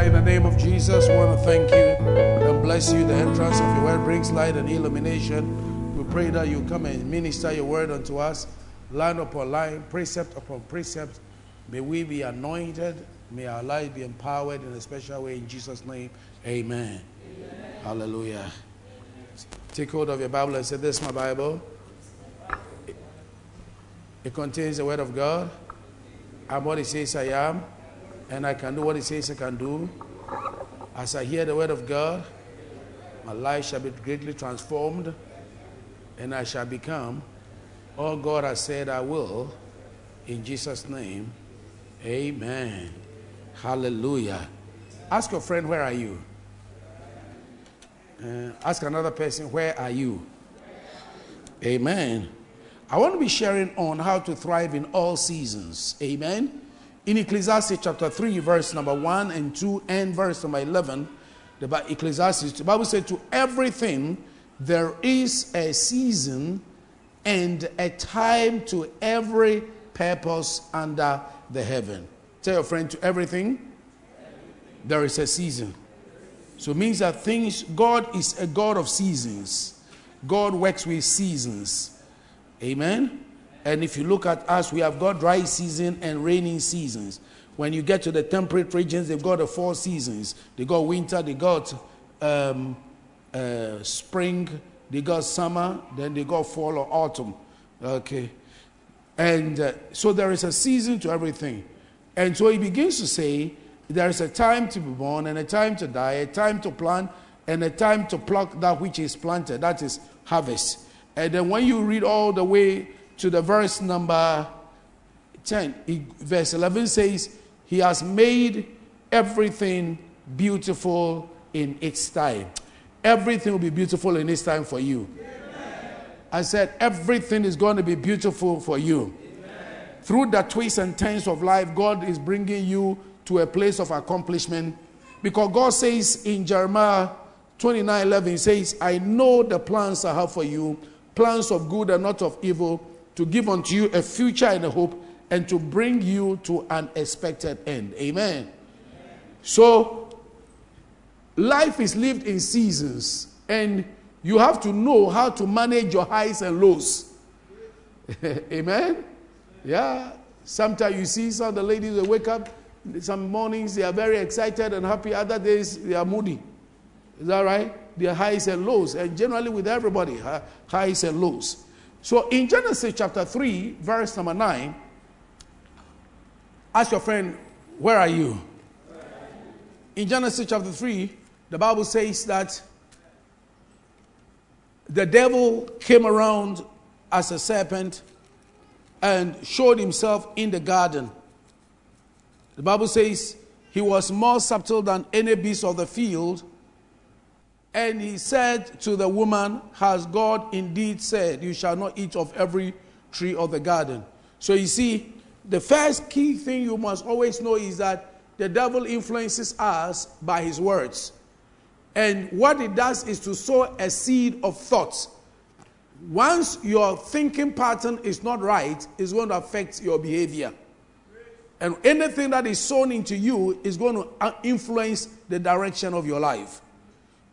Father, in the name of Jesus, we want to thank you and bless you. The entrance of your word brings light and illumination. We pray that you come and minister your word unto us, line upon line, precept upon precept. May we be anointed. May our life be empowered in a special way. In Jesus' name, amen. amen. Hallelujah. Take hold of your Bible and say, This is my Bible. It contains the Word of God. I'm what it says I am, and I can do what He says I can do. As I hear the Word of God, my life shall be greatly transformed, and I shall become all God has said I will. In Jesus' name, amen. Hallelujah. Ask your friend, Where are you? Uh, ask another person, Where are you? Amen. I want to be sharing on how to thrive in all seasons. Amen. In Ecclesiastes chapter 3, verse number 1 and 2, and verse number 11, the Ecclesiastes, the Bible said, To everything there is a season and a time to every purpose under the heaven. Tell your friend, to everything, there is a season. So it means that things, God is a God of seasons. God works with seasons. Amen. And if you look at us, we have got dry season and rainy seasons. When you get to the temperate regions, they've got the four seasons. They got winter, they got um, uh, spring, they got summer, then they got fall or autumn. Okay. And uh, so there is a season to everything. And so he begins to say, there is a time to be born and a time to die, a time to plant and a time to pluck that which is planted. That is harvest. And then when you read all the way to the verse number 10, verse 11 says, He has made everything beautiful in its time. Everything will be beautiful in its time for you. Amen. I said, everything is going to be beautiful for you. Amen. Through the twists and turns of life, God is bringing you to a place of accomplishment. Because God says in Jeremiah 29 11, He says, I know the plans I have for you, plans of good and not of evil, to give unto you a future and a hope, and to bring you to an expected end. Amen. Amen. So, life is lived in seasons, and you have to know how to manage your highs and lows. Amen. Yeah. Sometimes you see some of the ladies that wake up some mornings they are very excited and happy, other days they are moody. Is that right? Their highs and lows, and generally with everybody, highs and lows. So in Genesis chapter 3, verse number 9, ask your friend, Where are you? In Genesis chapter 3, the Bible says that the devil came around as a serpent and showed himself in the garden the Bible says he was more subtle than any beast of the field. And he said to the woman, Has God indeed said, You shall not eat of every tree of the garden? So you see, the first key thing you must always know is that the devil influences us by his words. And what it does is to sow a seed of thoughts. Once your thinking pattern is not right, it's going to affect your behavior. And anything that is sown into you is going to uh, influence the direction of your life.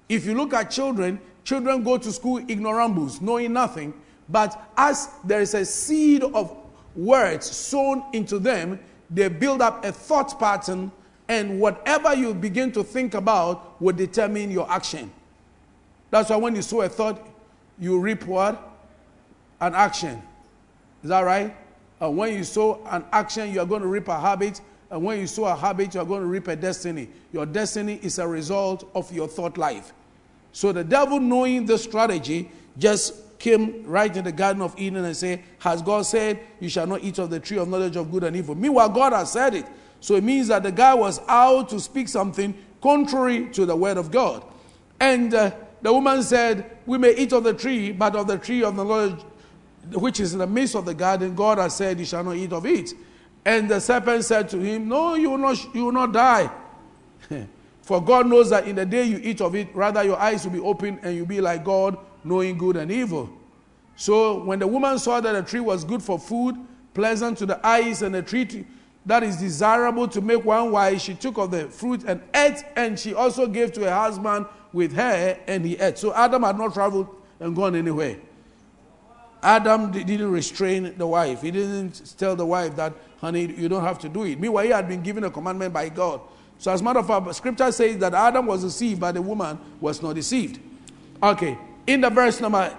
If you look at children, children go to school ignoramus, knowing nothing. But as there is a seed of words sown into them, they build up a thought pattern, and whatever you begin to think about will determine your action. That's why when you sow a thought, you reap what? An action. Is that right? And when you sow an action, you are going to reap a habit. And when you sow a habit, you are going to reap a destiny. Your destiny is a result of your thought life. So the devil, knowing the strategy, just came right in the Garden of Eden and said, Has God said, You shall not eat of the tree of knowledge of good and evil? Meanwhile, God has said it. So it means that the guy was out to speak something contrary to the word of God. And uh, the woman said, We may eat of the tree, but of the tree of the knowledge which is in the midst of the garden, God has said, You shall not eat of it. And the serpent said to him, No, you will not, you will not die. For God knows that in the day you eat of it, rather your eyes will be open and you'll be like God, knowing good and evil. So when the woman saw that the tree was good for food, pleasant to the eyes, and the tree that is desirable to make one wise, she took of the fruit and ate, and she also gave to her husband with her, and he ate. So Adam had not traveled and gone anywhere. Adam didn't restrain the wife. He didn't tell the wife that, honey, you don't have to do it. Meanwhile, he had been given a commandment by God. So, as a matter of fact, scripture says that Adam was deceived, but the woman was not deceived. Okay, in the verse number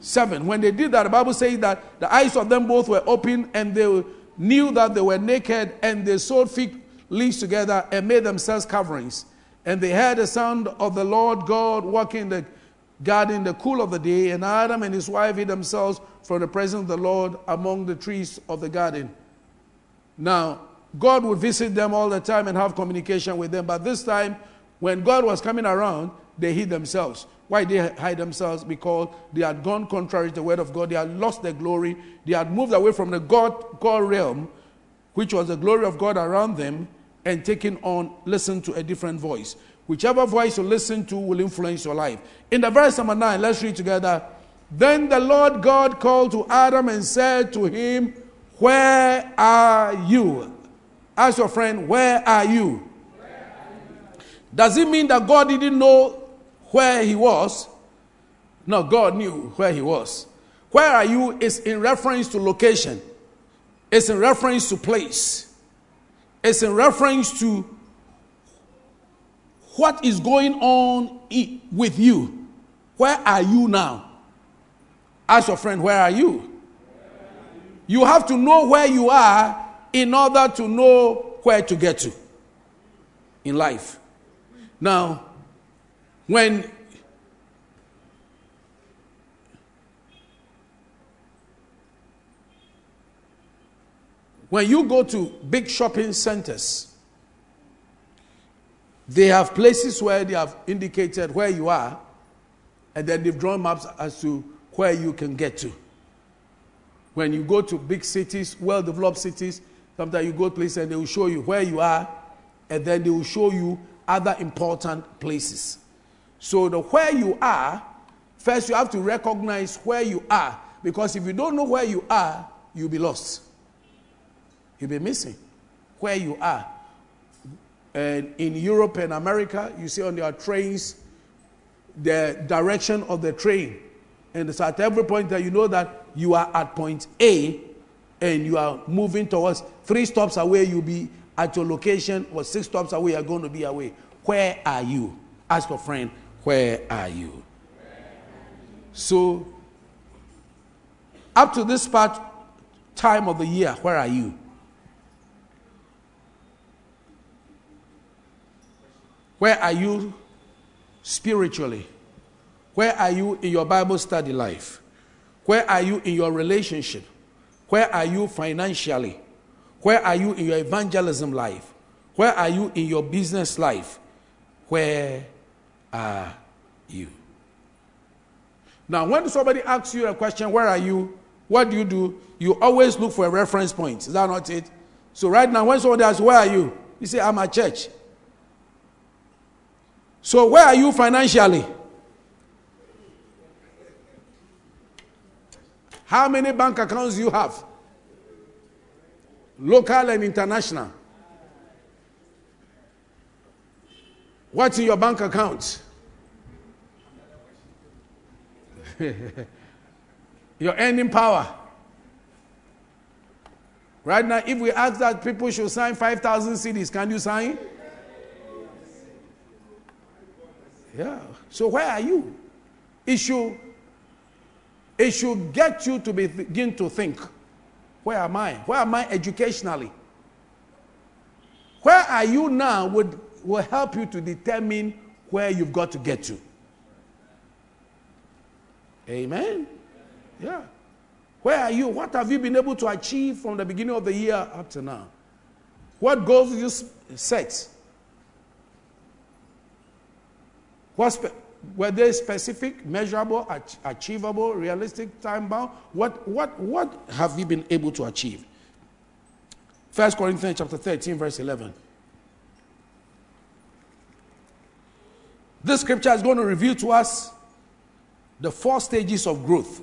7, when they did that, the Bible says that the eyes of them both were open and they knew that they were naked and they sewed fig leaves together and made themselves coverings. And they heard the sound of the Lord God walking in the garden in the cool of the day, and Adam and his wife hid themselves from the presence of the Lord among the trees of the garden. Now, God would visit them all the time and have communication with them, but this time, when God was coming around, they hid themselves. Why they hide themselves? Because they had gone contrary to the word of God. They had lost their glory. They had moved away from the God, God realm, which was the glory of God around them, and taken on, listen to a different voice. Whichever voice you listen to will influence your life. In the verse number 9, let's read together. Then the Lord God called to Adam and said to him, Where are you? Ask your friend, Where are you? Does it mean that God didn't know where he was. No, God knew where he was. Where are you is in reference to location, it's in reference to place, it's in reference to what is going on with you. Where are you now? Ask your friend, where are you? You have to know where you are in order to know where to get to in life. Now, when when you go to big shopping centers, they have places where they have indicated where you are, and then they've drawn maps as to where you can get to. When you go to big cities, well developed cities, sometimes you go places and they will show you where you are, and then they will show you other important places. So, the where you are, first you have to recognize where you are. Because if you don't know where you are, you'll be lost. You'll be missing where you are. And in Europe and America, you see on their trains the direction of the train. And so at every point that you know that you are at point A and you are moving towards three stops away, you'll be at your location, or six stops away, you're going to be away. Where are you? Ask your friend, where are you? So, up to this part time of the year, where are you? Where are you spiritually? Where are you in your Bible study life? Where are you in your relationship? Where are you financially? Where are you in your evangelism life? Where are you in your business life? Where are you? Now, when somebody asks you a question, where are you? What do you do? You always look for a reference point. Is that not it? So, right now, when somebody asks, Where are you? You say, I'm at church. So, where are you financially? How many bank accounts do you have? Local and international. What's in your bank account? your earning power. Right now, if we ask that people should sign 5,000 cedis, can you sign? Yeah. So where are you? It should, it should get you to begin to think where am I? Where am I educationally? Where are you now would, will help you to determine where you've got to get to. Amen. Yeah. Where are you? What have you been able to achieve from the beginning of the year up to now? What goals did you set? What were they specific, measurable, ach- achievable, realistic, time bound? What, what, what have you been able to achieve? First Corinthians chapter 13, verse 11. This scripture is going to reveal to us the four stages of growth.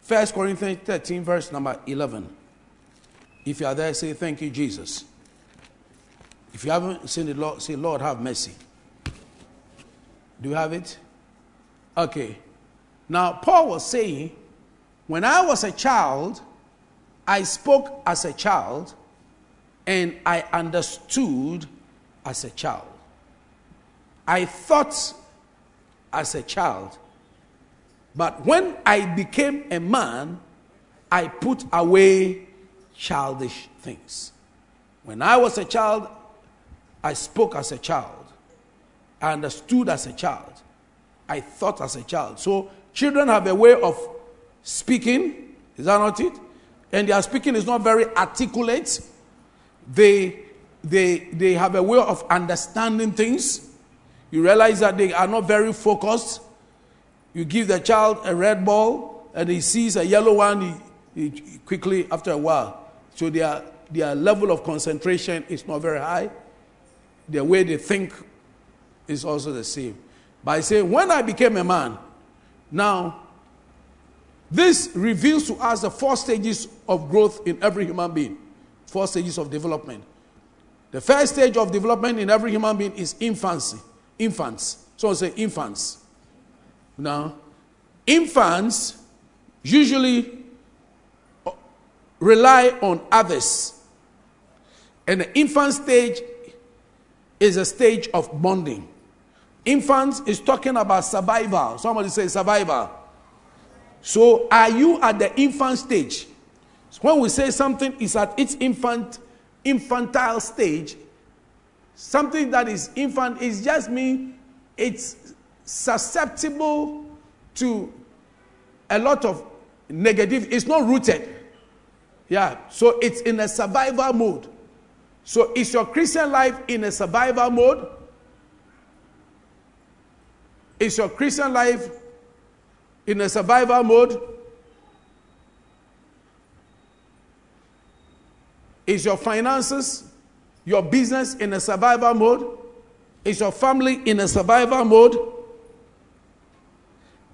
First Corinthians 13, verse number 11. If you are there, say, Thank you, Jesus. If you haven't seen it, Lord, say, Lord, have mercy. Do you have it? Okay. Now, Paul was saying, when I was a child, I spoke as a child and I understood as a child. I thought as a child. But when I became a man, I put away childish things. When I was a child, I spoke as a child. I understood as a child. I thought as a child. So children have a way of speaking. Is that not it? And their speaking is not very articulate. They, they, they have a way of understanding things. You realize that they are not very focused. You give the child a red ball and he sees a yellow one he, he quickly after a while. So their, their level of concentration is not very high. The way they think is also the same. By saying, when I became a man, now this reveals to us the four stages of growth in every human being, four stages of development. The first stage of development in every human being is infancy. Infants. So I say infants. Now, infants usually uh, rely on others. And the infant stage is a stage of bonding. Infants is talking about survival. Somebody say survival. So, are you at the infant stage? When we say something is at its infant, infantile stage, something that is infant is just mean it's susceptible to a lot of negative. It's not rooted. Yeah, so it's in a survival mode. So is your Christian life in a survival mode? Is your Christian life in a survival mode? Is your finances, your business in a survival mode? Is your family in a survival mode?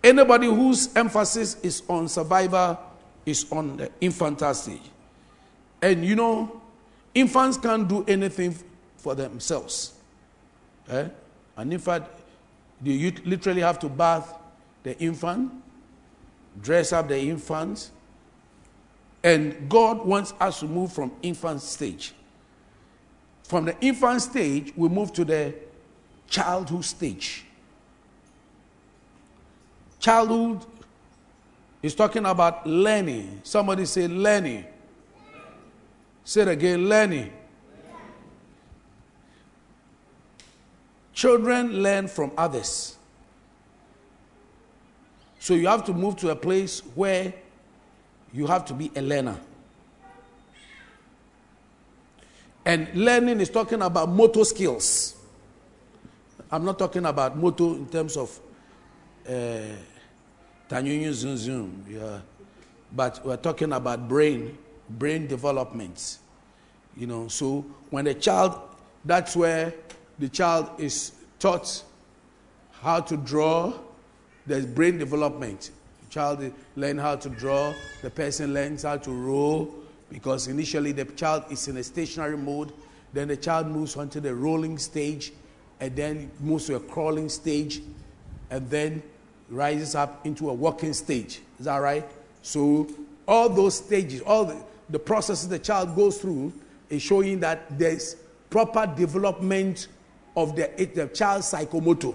Anybody whose emphasis is on survival is on the infantile stage. And you know, infants can't do anything for themselves. Eh? And in fact, you literally have to bath the infant, dress up the infant, and God wants us to move from infant stage. From the infant stage, we move to the childhood stage. Childhood is talking about learning. Somebody say learning. Say it again learning. Children learn from others. So you have to move to a place where you have to be a learner. And learning is talking about motor skills. I'm not talking about motor in terms of uh, zoom zoom. Yeah. But we're talking about brain, brain development. You know, so when a child, that's where the child is taught how to draw, there's brain development. The child learns how to draw, the person learns how to roll, because initially the child is in a stationary mode, then the child moves on to the rolling stage, and then moves to a crawling stage, and then rises up into a walking stage. Is that right? So all those stages, all the, the processes the child goes through is showing that there's proper development of the, the child's psychomotor.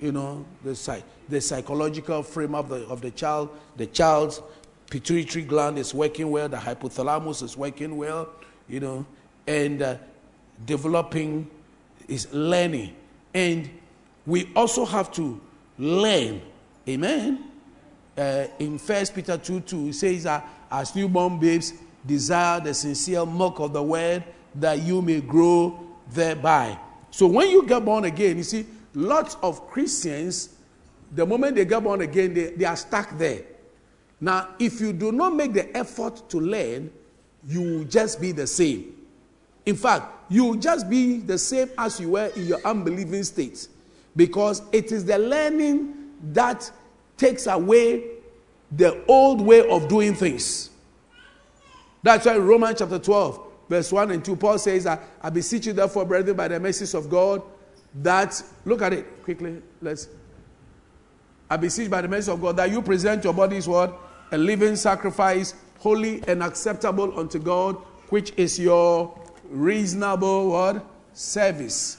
You know, the, the psychological frame of the, of the child, the child's pituitary gland is working well, the hypothalamus is working well, you know, and uh, developing is learning. And we also have to learn. Amen. Uh, in First Peter 2 2, it says that as newborn babes, desire the sincere milk of the word that you may grow thereby. So when you get born again, you see, lots of Christians, the moment they get born again, they, they are stuck there. Now, if you do not make the effort to learn, you will just be the same. In fact, you will just be the same as you were in your unbelieving state because it is the learning that takes away the old way of doing things. That's why Romans chapter 12, verse 1 and 2, Paul says that I beseech you, therefore, brethren, by the mercies of God, that look at it quickly. Let's I beseech by the mercy of God that you present your bodies what? A living sacrifice, holy and acceptable unto God, which is your reasonable what? Service.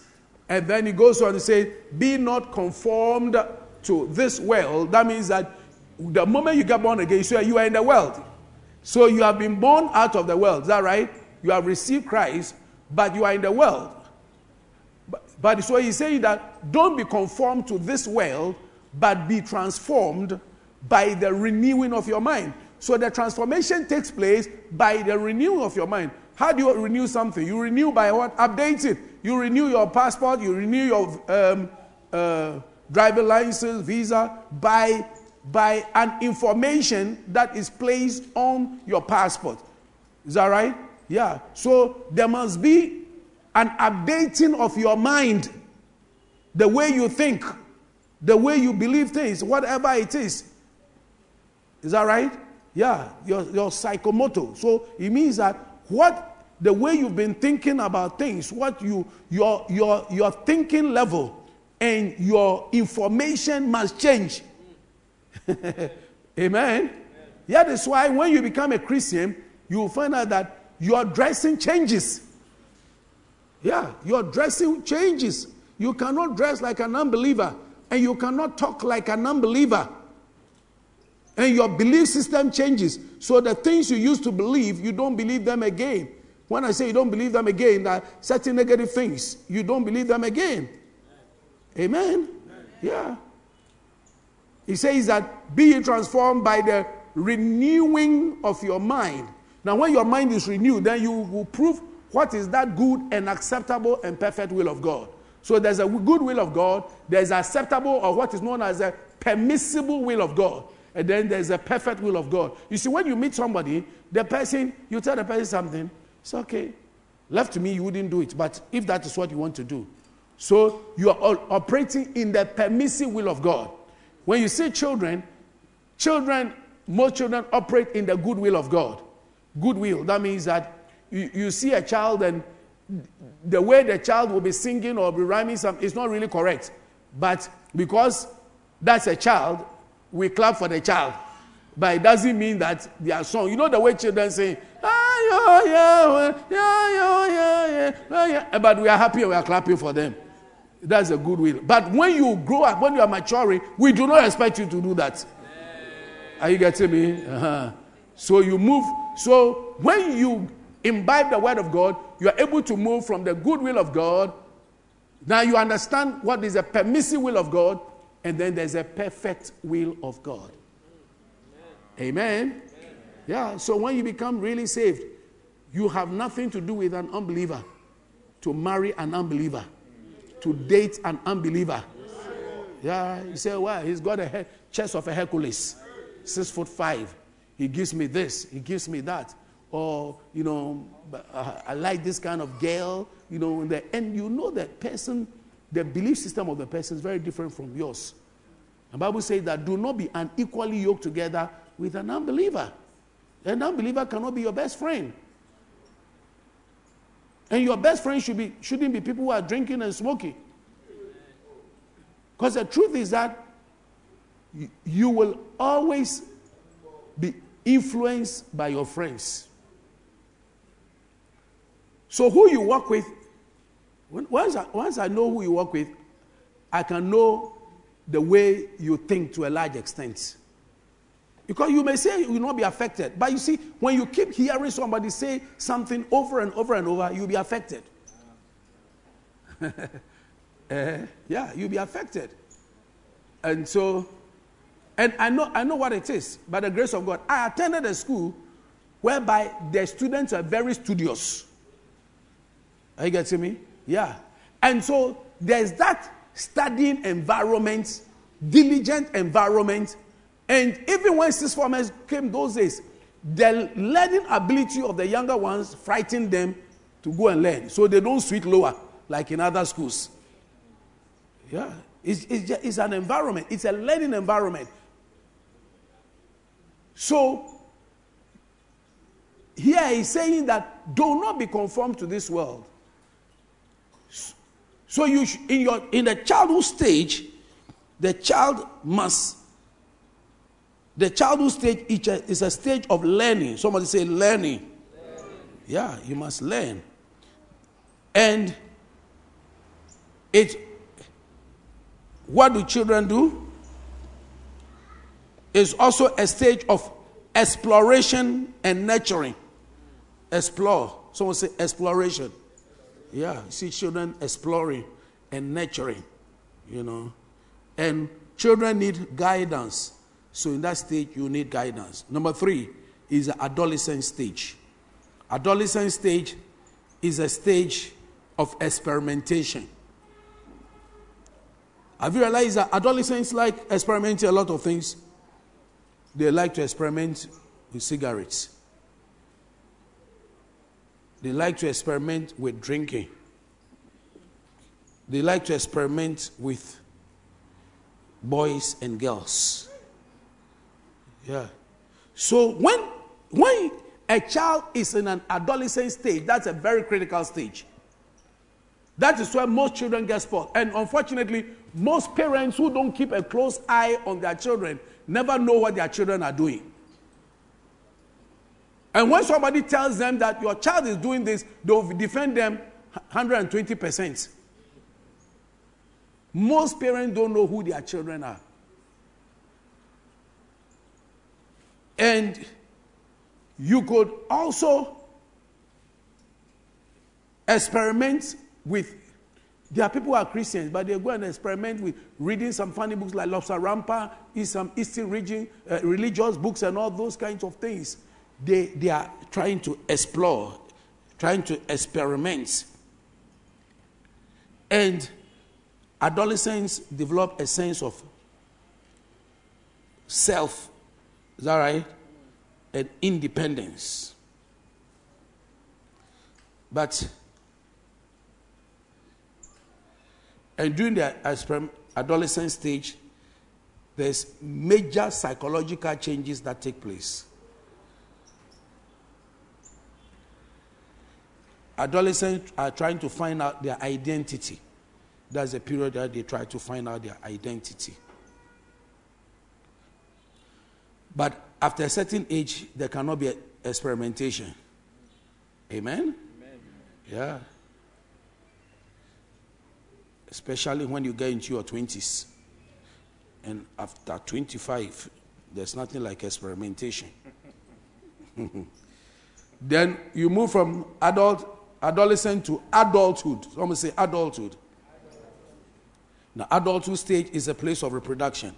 And then he goes on to say, Be not conformed to this world. That means that the moment you get born again, you are in the world. So you have been born out of the world. Is that right? You have received Christ, but you are in the world. But, but so he's saying that don't be conformed to this world, but be transformed by the renewing of your mind. So the transformation takes place by the renewing of your mind. How do you renew something? You renew by what? Update it. You renew your passport, you renew your um, uh, license, visa by, by an information that is placed on your passport. Is that right? Yeah. So there must be an updating of your mind, the way you think, the way you believe things, whatever it is. Is that right? Yeah, your, your psychomotor. So it means that what the way you've been thinking about things, what you your your your thinking level and your information must change. Amen. Yeah, that's why when you become a Christian, you will find out that your dressing changes. Yeah, your dressing changes. You cannot dress like an unbeliever and you cannot talk like an unbeliever. And your belief system changes. So the things you used to believe, you don't believe them again. When I say you don't believe them again, that certain negative things, you don't believe them again. Amen. Yeah. He says that be transformed by the renewing of your mind. Now, when your mind is renewed, then you will prove what is that good and acceptable and perfect will of God. So there's a good will of God, there's acceptable or what is known as a permissible will of God, and then there's a perfect will of God. You see, when you meet somebody, the person, you tell the person something, it's okay. Left to me, you wouldn't do it, but if that is what you want to do. So you are operating in the permissive will of God. When you see children, children, most children operate in the good will of God. Good will, that means that you, you see a child and the way the child will be singing or be rhyming some is not really correct. But because that's a child, we clap for the child. But it doesn't mean that their song. You know the way children say, ah, yeah, yeah, yeah. But we are happy and we are clapping for them. That's a good will. But when you grow up, when you are maturing, we do not expect you to do that. Are you getting me? Uh-huh. So you move. So when you imbibe the word of God, you are able to move from the good will of God. Now you understand what is a permissive will of God, and then there's a perfect will of God. Amen. Amen. Yeah, so when you become really saved, you have nothing to do with an unbeliever to marry an unbeliever, to date an unbeliever. Yeah, you say, well, he's got a head, chest of a Hercules, six foot five. He gives me this, he gives me that. Or you know i like this kind of girl you know and you know that person the belief system of the person is very different from yours. The bible says that do not be unequally yoked together with an unbeliever. An unbeliever cannot be your best friend. And your best friend should be, shouldn't be people who are drinking and smoking. Because the truth is that you will always be influenced by your friends so, who you work with, once I, once I know who you work with, I can know the way you think to a large extent. Because you may say you will not be affected. But you see, when you keep hearing somebody say something over and over and over, you'll be affected. uh, yeah, you'll be affected. And so, and I know, I know what it is by the grace of God. I attended a school whereby the students are very studious. Are you getting me? Yeah. And so there's that studying environment, diligent environment. And even when six formers came those days, the learning ability of the younger ones frightened them to go and learn. So they don't switch lower like in other schools. Yeah. It's, it's, just, it's an environment, it's a learning environment. So here he's saying that do not be conformed to this world. So you sh- in your in the childhood stage, the child must the childhood stage is a stage of learning. Somebody say learning. learning. Yeah, you must learn. And it what do children do? It's also a stage of exploration and nurturing. Explore. Someone say exploration. Yeah, see children exploring and nurturing, you know. And children need guidance. So in that stage, you need guidance. Number three is the adolescent stage. Adolescent stage is a stage of experimentation. Have you realized that adolescents like experimenting a lot of things? They like to experiment with cigarettes. They like to experiment with drinking. They like to experiment with boys and girls. Yeah. So when when a child is in an adolescent stage, that's a very critical stage. That is where most children get spoiled. And unfortunately, most parents who don't keep a close eye on their children never know what their children are doing. And when somebody tells them that your child is doing this, they'll defend them 120%. Most parents don't know who their children are. And you could also experiment with there are people who are Christians, but they go and experiment with reading some funny books like Lobsang Rampa, some Eastern region, uh, religious books, and all those kinds of things they, they are trying to explore, trying to experiment. And adolescents develop a sense of self, is that right? And independence. But, and during the adolescent stage, there's major psychological changes that take place. adolescents are trying to find out their identity. That's a period that they try to find out their identity. But after a certain age, there cannot be experimentation. Amen? Amen? Yeah. Especially when you get into your 20s. And after 25, there's nothing like experimentation. then you move from adult adolescent to adulthood. Someone say adulthood. Now, adulthood stage is a place of reproduction.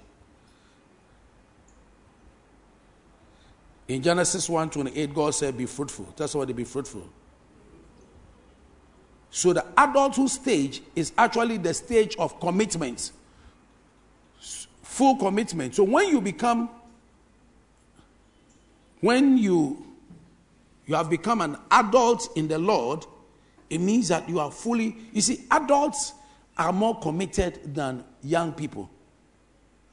In Genesis 1 28, God said, Be fruitful. That's why they be fruitful. So, the adulthood stage is actually the stage of commitment, full commitment. So, when you become, when you you have become an adult in the Lord, it means that you are fully, you see, adults are more committed than young people.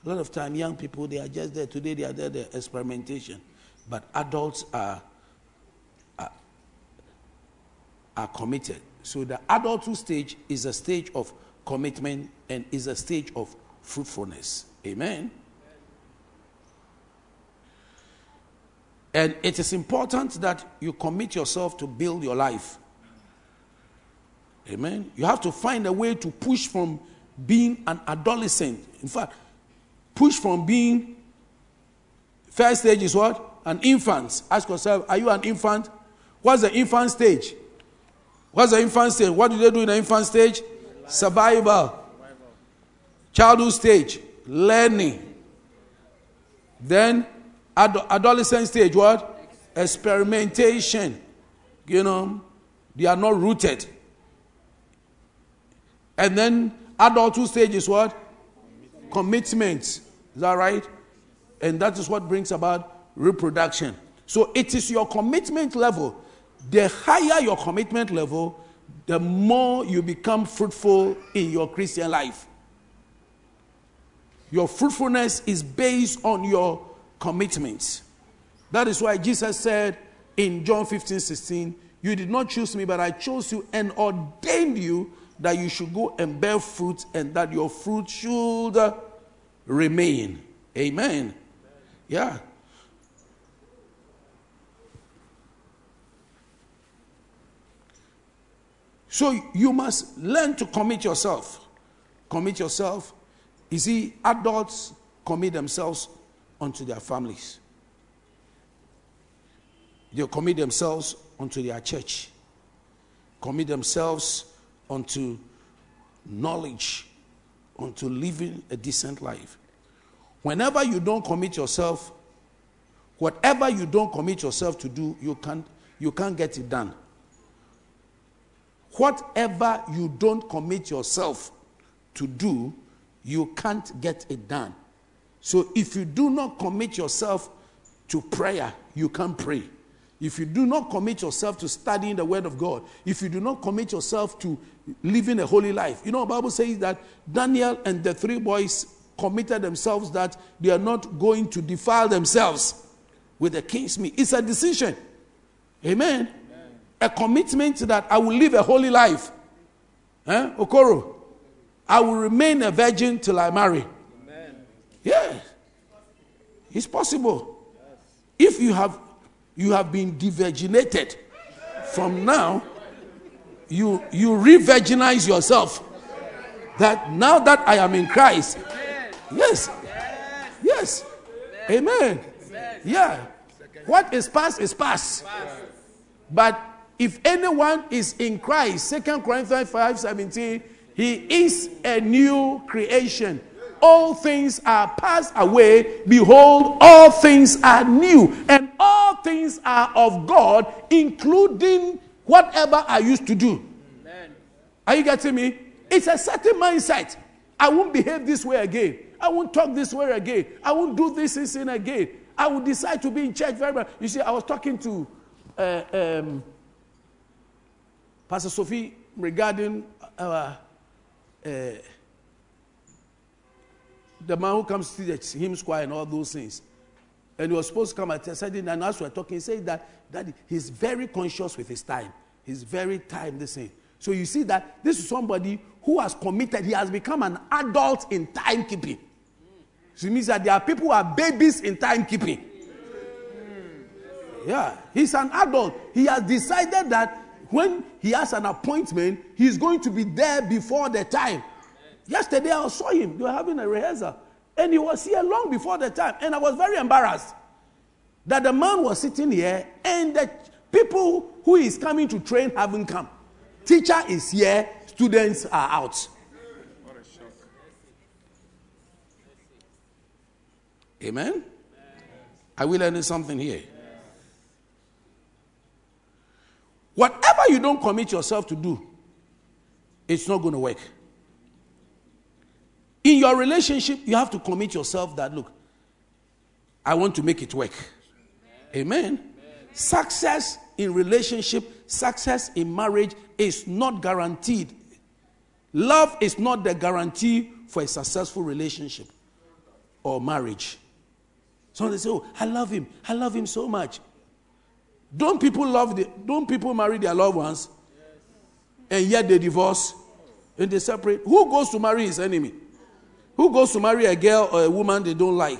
A lot of time, young people, they are just there. Today, they are there, the experimentation. But adults are, are, are committed. So the adulthood stage is a stage of commitment and is a stage of fruitfulness. Amen. And it is important that you commit yourself to build your life. Amen. You have to find a way to push from being an adolescent. In fact, push from being first stage is what? An infant. Ask yourself, are you an infant? What's the infant stage? What's the infant stage? What do they do in the infant stage? Survival. Childhood stage, learning. Then ad- adolescent stage, what? Experimentation. You know, they are not rooted. And then adulthood stage is what? Commitment. Is that right? And that is what brings about reproduction. So it is your commitment level. The higher your commitment level, the more you become fruitful in your Christian life. Your fruitfulness is based on your commitments. That is why Jesus said, in John 15, 16, you did not choose me, but I chose you and ordained you that you should go and bear fruit and that your fruit should remain. Amen. Yeah. So you must learn to commit yourself. Commit yourself. You see, adults commit themselves unto their families. They commit themselves unto their church. Commit themselves unto knowledge, unto living a decent life. Whenever you don't commit yourself, whatever you don't commit yourself to do, you can't, you can't get it done. Whatever you don't commit yourself to do, you can't get it done. So if you do not commit yourself to prayer, you can't pray. If you do not commit yourself to studying the word of God, if you do not commit yourself to living a holy life, you know, the Bible says that Daniel and the three boys committed themselves that they are not going to defile themselves with the king's meat. It's a decision. Amen a commitment that I will live a holy life. Eh? Okoro, I will remain a virgin till I marry. Amen. Yeah. It's possible. Yes. If you have you have been devirginated from now, you you re-virginize yourself. That now that I am in Christ. Yes. Yes. Amen. Yeah. What is past is past. But if anyone is in Christ, Second Corinthians 5 17, he is a new creation. All things are passed away. Behold, all things are new. And all things are of God, including whatever I used to do. Amen. Are you getting me? It's a certain mindset. I won't behave this way again. I won't talk this way again. I won't do this sin again. I will decide to be in church very much. You see, I was talking to uh, um, Pastor Sophie regarding our, uh, the man who comes to the hymn choir and all those things. And he was supposed to come at a certain and as we were talking, he said that, that he's very conscious with his time. He's very time the same. So you see that this is somebody who has committed, he has become an adult in timekeeping. So it means that there are people who are babies in timekeeping. Yeah, he's an adult. He has decided that when he has an appointment, he's going to be there before the time. Yesterday I saw him, they were having a rehearsal, and he was here long before the time. And I was very embarrassed that the man was sitting here and the people who is coming to train haven't come. Teacher is here, students are out. Amen? Are we learning something here? Whatever you don't commit yourself to do, it's not going to work. In your relationship, you have to commit yourself that, look, I want to make it work. Amen. Amen. Success in relationship, success in marriage is not guaranteed. Love is not the guarantee for a successful relationship or marriage. So they say, Oh, I love him. I love him so much. Don't people love the, don't people marry their loved ones? And yet they divorce and they separate. Who goes to marry his enemy? Who goes to marry a girl or a woman they don't like?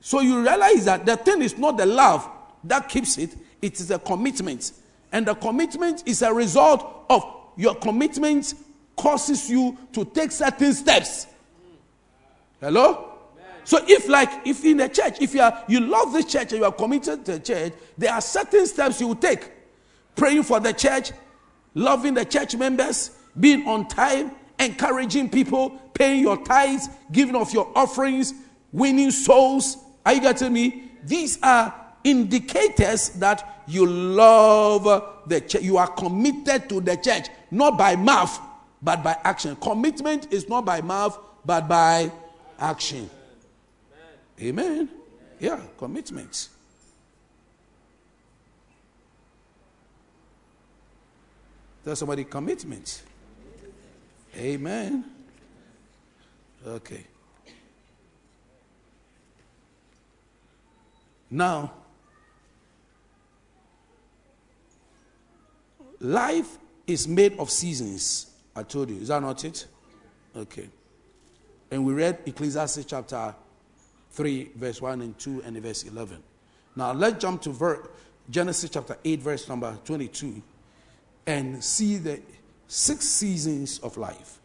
So you realize that the thing is not the love that keeps it, it is a commitment. And the commitment is a result of your commitment causes you to take certain steps. Hello? So if like if in a church, if you are you love this church and you are committed to the church, there are certain steps you will take. Praying for the church, loving the church members, being on time, encouraging people, paying your tithes, giving of your offerings, winning souls. Are you getting me? These are indicators that you love the church. You are committed to the church, not by mouth, but by action. Commitment is not by mouth, but by action. Amen. Yeah, commitments. Tell somebody commitment. Amen. Okay. Now, Life is made of seasons. I told you. Is that not it? Okay. And we read Ecclesiastes chapter 3, verse 1 and 2, and verse 11. Now let's jump to ver- Genesis chapter 8, verse number 22, and see the six seasons of life.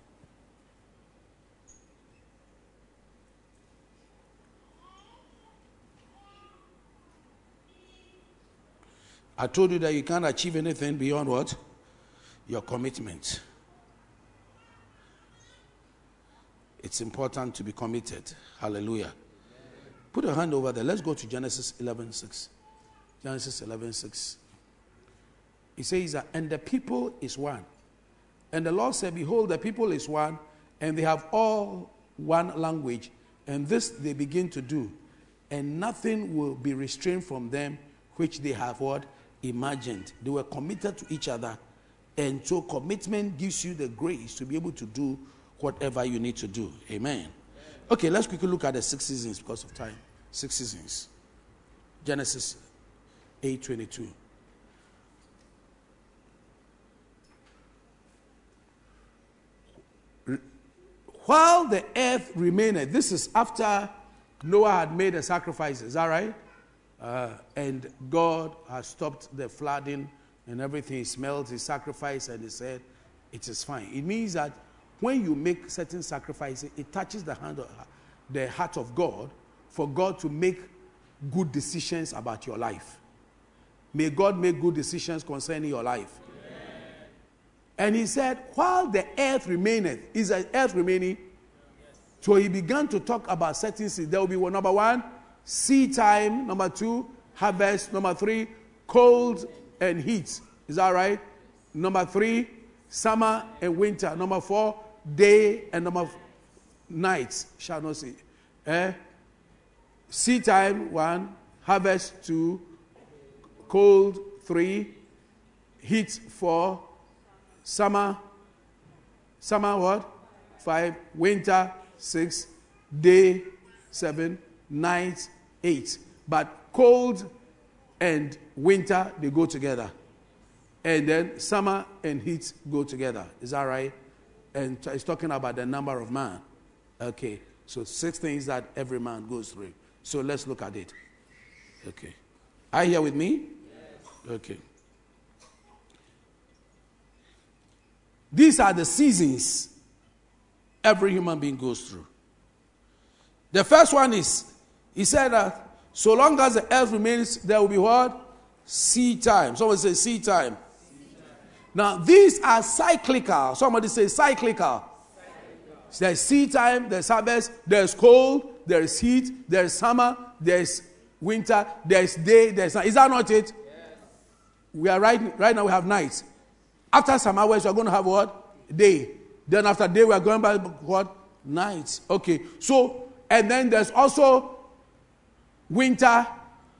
I told you that you can't achieve anything beyond what? Your commitment. It's important to be committed. Hallelujah. Put a hand over there. Let's go to Genesis 11 6. Genesis 11 6. He says that, and the people is one. And the Lord said, Behold, the people is one, and they have all one language. And this they begin to do. And nothing will be restrained from them which they have what? imagined. They were committed to each other. And so commitment gives you the grace to be able to do whatever you need to do. Amen. Okay, let's quickly look at the six seasons because of time. Six seasons. Genesis 8:22. While the earth remained, this is after Noah had made the sacrifices, is that right? Uh, and God has stopped the flooding and everything. He smelled his sacrifice and he said, It is fine. It means that when you make certain sacrifices, it touches the hand of the heart of God for God to make good decisions about your life. May God make good decisions concerning your life. And he said, while the earth remaineth, is the earth remaining? Yes. So he began to talk about certain things. There will be one, number one, seed time. Number two, harvest. Number three, cold and heat. Is that right? Number three, summer and winter. Number four, day and number f- night. Shall not see. Eh? Seed time, one. Harvest, two. Cold, three. Heat, four. Summer, summer what? Five. Winter, six. Day, seven. Night, eight. But cold and winter, they go together. And then summer and heat go together. Is that right? And it's talking about the number of man. Okay. So six things that every man goes through. So let's look at it. Okay. Are you here with me? Yes. Okay. These are the seasons every human being goes through. The first one is, he said that so long as the earth remains, there will be what? Seed time. Someone say seed time. Now, these are cyclical. Somebody say cyclical. cyclical. There's seed time, there's harvest, there's cold, there's heat, there's summer, there's winter, there's day, there's night. Is that not it? Yes. We are right, right now, we have night. After some hours, we're going to have what? Day. Then after day, we are going by what? Night. Okay. So, and then there's also winter,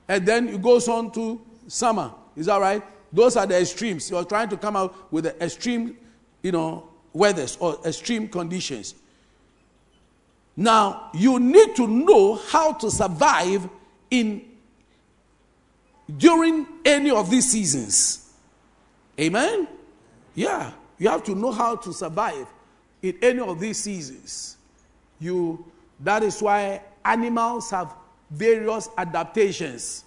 and then it goes on to summer. Is that right? Those are the extremes. You're trying to come out with the extreme, you know, weathers or extreme conditions. Now, you need to know how to survive in during any of these seasons. Amen? Yeah, you have to know how to survive in any of these seasons. You that is why animals have various adaptations. Is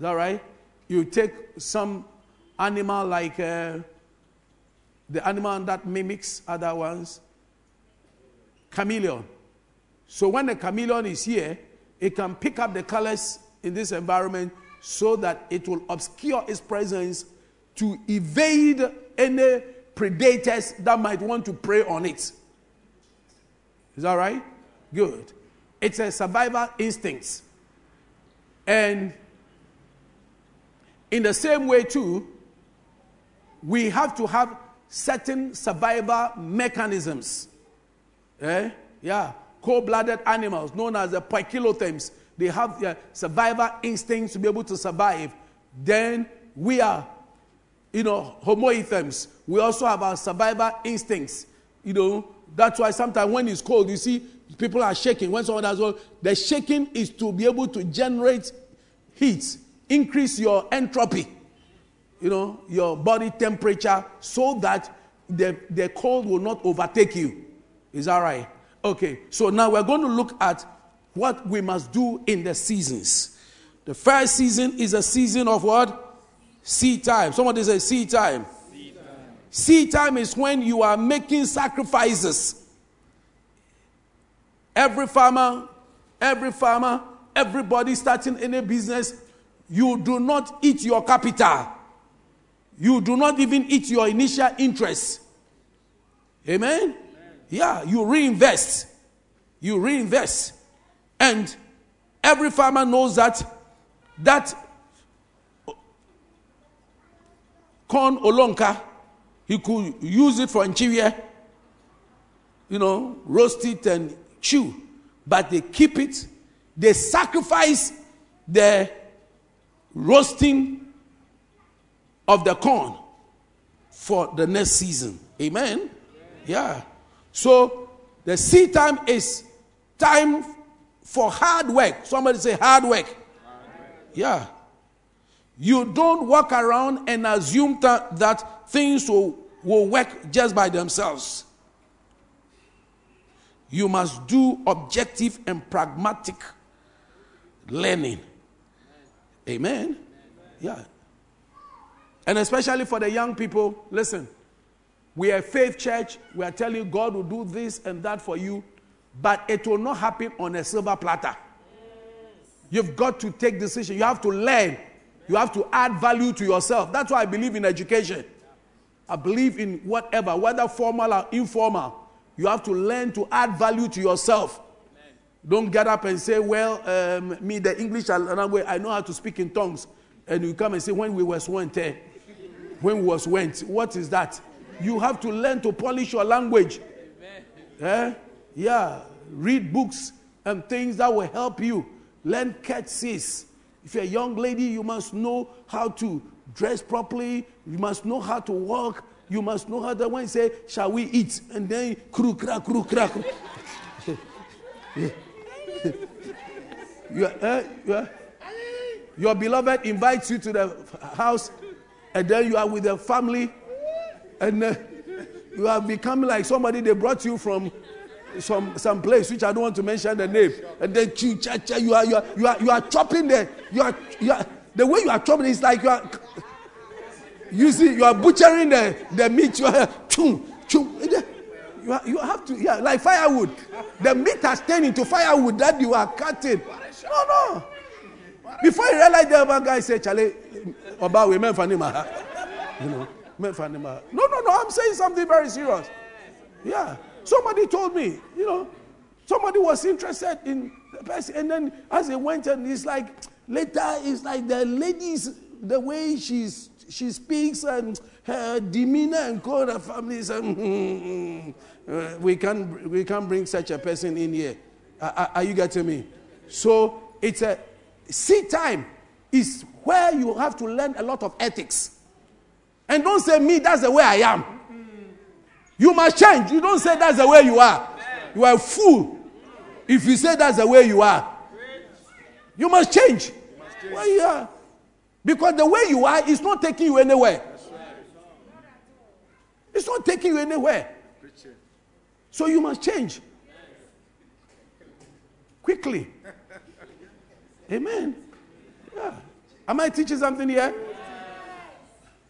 that right? You take some animal like uh, the animal that mimics other ones, chameleon. So when the chameleon is here, it can pick up the colors in this environment so that it will obscure its presence to evade any predators that might want to prey on it. Is that right? Good. It's a survival instinct. And in the same way, too, we have to have certain survival mechanisms. Eh? Yeah. Cold blooded animals known as the poikilotherms, They have their survival instincts to be able to survive. Then we are, you know, homoiotherms. We also have our survival instincts. You know, that's why sometimes when it's cold, you see people are shaking. When someone does well, the shaking is to be able to generate heat, increase your entropy. You know, your body temperature so that the, the cold will not overtake you. Is that right? Okay, so now we're going to look at what we must do in the seasons. The first season is a season of what? Seed time. Somebody say seed time. Seed time, seed time is when you are making sacrifices. Every farmer, every farmer, everybody starting any business, you do not eat your capital. You do not even eat your initial interest. Amen? Amen? Yeah, you reinvest. You reinvest. And every farmer knows that that corn olonka, he could use it for nchiwie, you know, roast it and chew. But they keep it, they sacrifice the roasting of the corn for the next season. Amen. Yeah. So the seed time is time for hard work. Somebody say hard work. Yeah. You don't walk around and assume that, that things will, will work just by themselves. You must do objective and pragmatic learning. Amen. Yeah. And especially for the young people, listen, we are a faith church. We are telling you God will do this and that for you, but it will not happen on a silver platter. You've got to take decision. You have to learn. You have to add value to yourself. That's why I believe in education. I believe in whatever, whether formal or informal. You have to learn to add value to yourself. Don't get up and say, Well, um, me, the English language, I know how to speak in tongues. And you come and say, When we were sworn when was went. What is that? You have to learn to polish your language. Eh? Yeah. Read books and things that will help you. Learn curtsies. If you're a young lady, you must know how to dress properly. You must know how to walk. You must know how to when you say, shall we eat? And then kru kra kru kra. your, uh, your, your beloved invites you to the house and then you are with the family, and uh, you have become like somebody they brought you from some some place which I don't want to mention the name, and then you, you are you are you are you are chopping the you are you are the way you are chopping is like you are. You see, you are butchering the, the meat. You are chum, chum. You, are, you have to, yeah, like firewood. The meat has turned into firewood that you are cutting. No, no. Before you realize the other guy said, Charlie, Oba, we meant ah. You know, meant ah. No, no, no. I'm saying something very serious. Yeah. Somebody told me, you know, somebody was interested in the person, and then as they went, and it's like later, it's like the ladies, the way she's she speaks and her demeanor and call the family and uh, mm, mm, mm, we can we can't bring such a person in here. Are, are you getting me? So it's a seed time is where you have to learn a lot of ethics. And don't say, me, that's the way I am. You must change. You don't say that's the way you are. You are a fool if you say that's the way you are. You must change. Well, yeah. Because the way you are is not taking you anywhere. It's not taking you anywhere. So you must change. Quickly. Amen. Yeah. Am I teaching something here?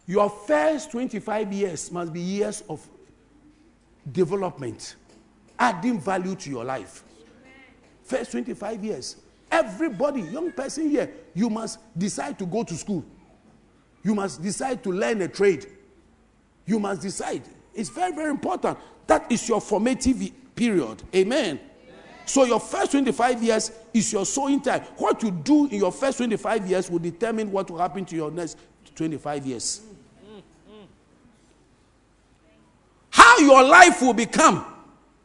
Your first 25 years must be years of development, adding value to your life. First 25 years. Everybody, young person here, you must decide to go to school. You must decide to learn a trade. You must decide. It's very, very important. That is your formative period. Amen. So your first 25 years is your sowing time. What you do in your first 25 years will determine what will happen to your next 25 years. How your life will become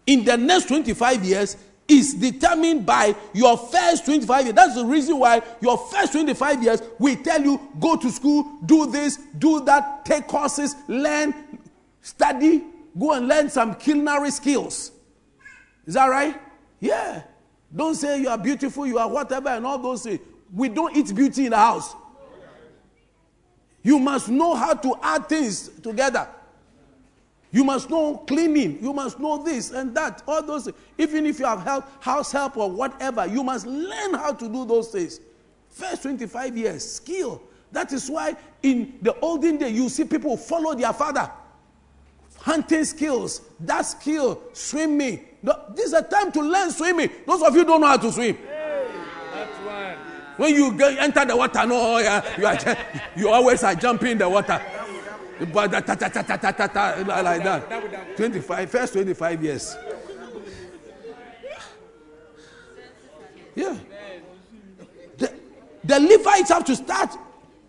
in the next 25 years is determined by your first 25 years. That's the reason why your first 25 years we tell you go to school, do this, do that, take courses, learn, study, go and learn some culinary skills. Is that right? Yeah. Don't say you are beautiful, you are whatever, and all those things. We don't eat beauty in the house. You must know how to add things together. You must know cleaning. You must know this and that. All those things. Even if you have help, house help or whatever, you must learn how to do those things. First 25 years, skill. That is why in the olden day you see people follow their father. Hunting skills, that skill, swimming. This is a time to learn swimming. Those of you don't know how to swim. That's. When you enter the water, no, yeah, you, are, you always are jumping in the water. But ta, ta, ta, ta, ta, ta, ta, like that. 25, first 25 years. Yeah. The, the Levites have to start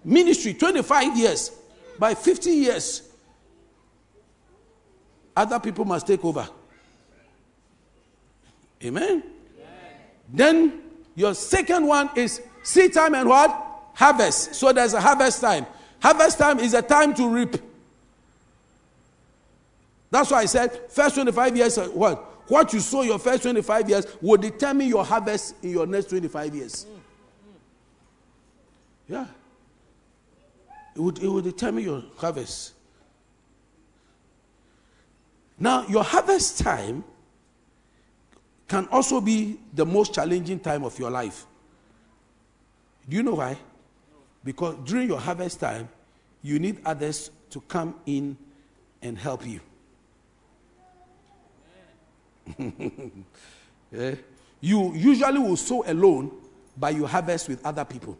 ministry 25 years. By 50 years, other people must take over. Amen. Then your second one is seed time and what? Harvest. So there's a harvest time. Harvest time is a time to reap. That's why I said first 25 years, uh, what? What you sow your first 25 years will determine your harvest in your next 25 years. Yeah. It would, it would determine your harvest. Now, your harvest time can also be the most challenging time of your life. Do you know why? Because during your harvest time, you need others to come in and help you. yeah. You usually will sow alone, but you harvest with other people.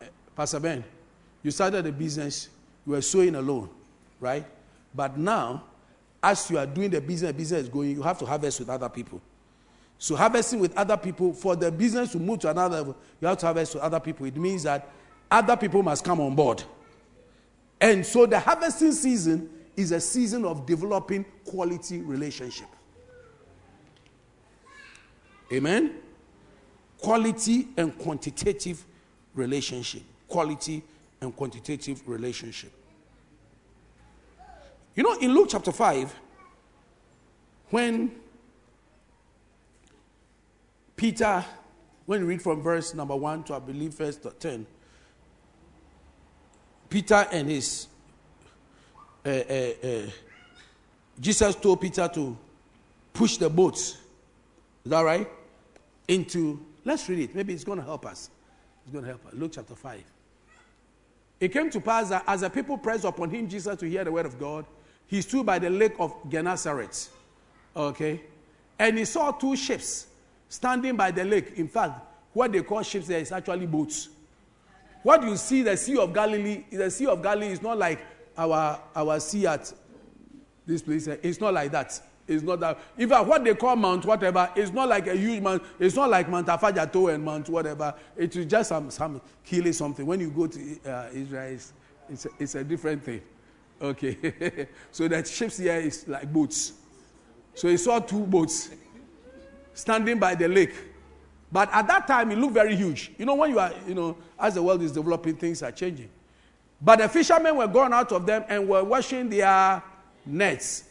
Eh, Pastor Ben, you started a business, you were sowing alone, right? But now, as you are doing the business, business is going, you have to harvest with other people. So harvesting with other people, for the business to move to another level, you have to harvest with other people. It means that other people must come on board. And so the harvesting season is a season of developing quality relationship. Amen? Quality and quantitative relationship. Quality and quantitative relationship. You know, in Luke chapter 5, when Peter, when you read from verse number 1 to I believe verse 10, Peter and his, uh, uh, uh, Jesus told Peter to push the boat. Is that right? Into, let's read it. Maybe it's going to help us. It's going to help us. Luke chapter 5. It came to pass that as the people pressed upon him, Jesus, to hear the word of God, he stood by the lake of Gennesaret. Okay? And he saw two ships standing by the lake. In fact, what they call ships there is actually boats. What you see, the Sea of Galilee, the Sea of Galilee is not like our, our sea at this place. It's not like that. It's not that. In fact, what they call Mount whatever, it's not like a huge mount. It's not like Mount Afadjato and Mount whatever. It is just some, some killing something. When you go to uh, Israel, it's, it's, a, it's a different thing. Okay. so the ships here is like boats. So he saw two boats standing by the lake. But at that time, it looked very huge. You know, when you are, you know, as the world is developing, things are changing. But the fishermen were gone out of them and were washing their nets.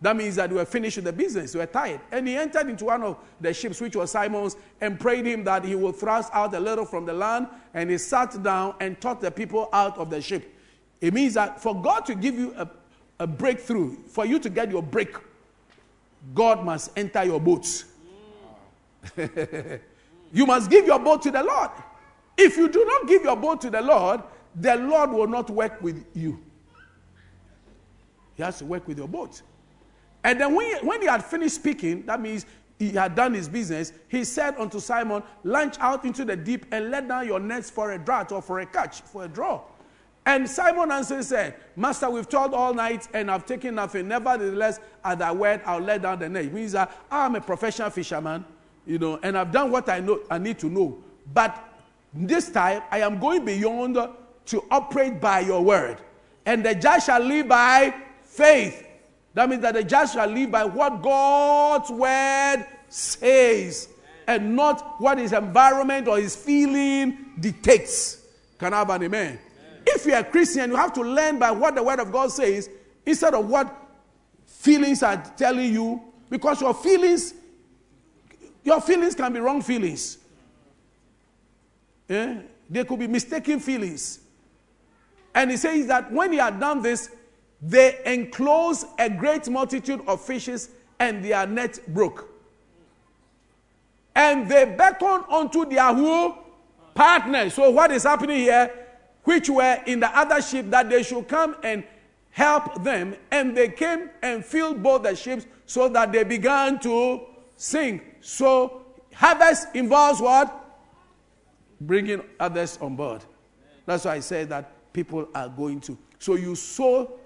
That means that they were finished with the business. They were tired. And he entered into one of the ships, which was Simon's, and prayed him that he would thrust out a little from the land. And he sat down and taught the people out of the ship. It means that for God to give you a, a breakthrough, for you to get your break, God must enter your boat. you must give your boat to the Lord. If you do not give your boat to the Lord, the Lord will not work with you. He has to work with your boat. And then when he, when he had finished speaking, that means he had done his business, he said unto Simon, Launch out into the deep and let down your nets for a draught or for a catch, for a draw. And Simon answered said, Master, we've toiled all night and I've taken nothing. Nevertheless, at thy word, I'll let down the net. It means that I'm a professional fisherman, you know, and I've done what I know I need to know. But this time I am going beyond to operate by your word. And the just shall live by faith. That means that the just shall live by what God's word says and not what his environment or his feeling dictates. Can I have an amen? If you're a Christian, you have to learn by what the word of God says instead of what feelings are telling you because your feelings Your feelings can be wrong feelings. Yeah? They could be mistaken feelings. And he says that when he had done this, they enclosed a great multitude of fishes and their net broke. And they beckoned unto their who? Partners. So what is happening here? Which were in the other ship that they should come and help them. And they came and filled both the ships so that they began to sink. So harvest involves what? Bringing others on board. That's why I said that people are going to. So you sow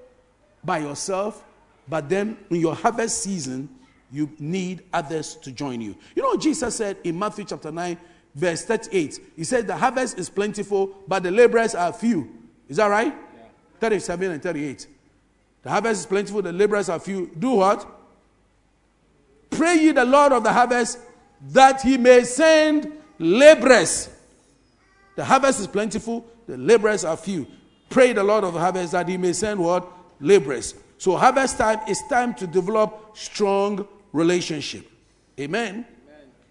by yourself, but then in your harvest season, you need others to join you. You know, Jesus said in Matthew chapter 9, verse 38, He said, The harvest is plentiful, but the laborers are few. Is that right? Yeah. 37 and 38. The harvest is plentiful, the laborers are few. Do what? Pray ye the Lord of the harvest that he may send laborers. The harvest is plentiful, the laborers are few. Pray the Lord of the harvest that he may send what? Laborers. So harvest time is time to develop strong relationship. Amen.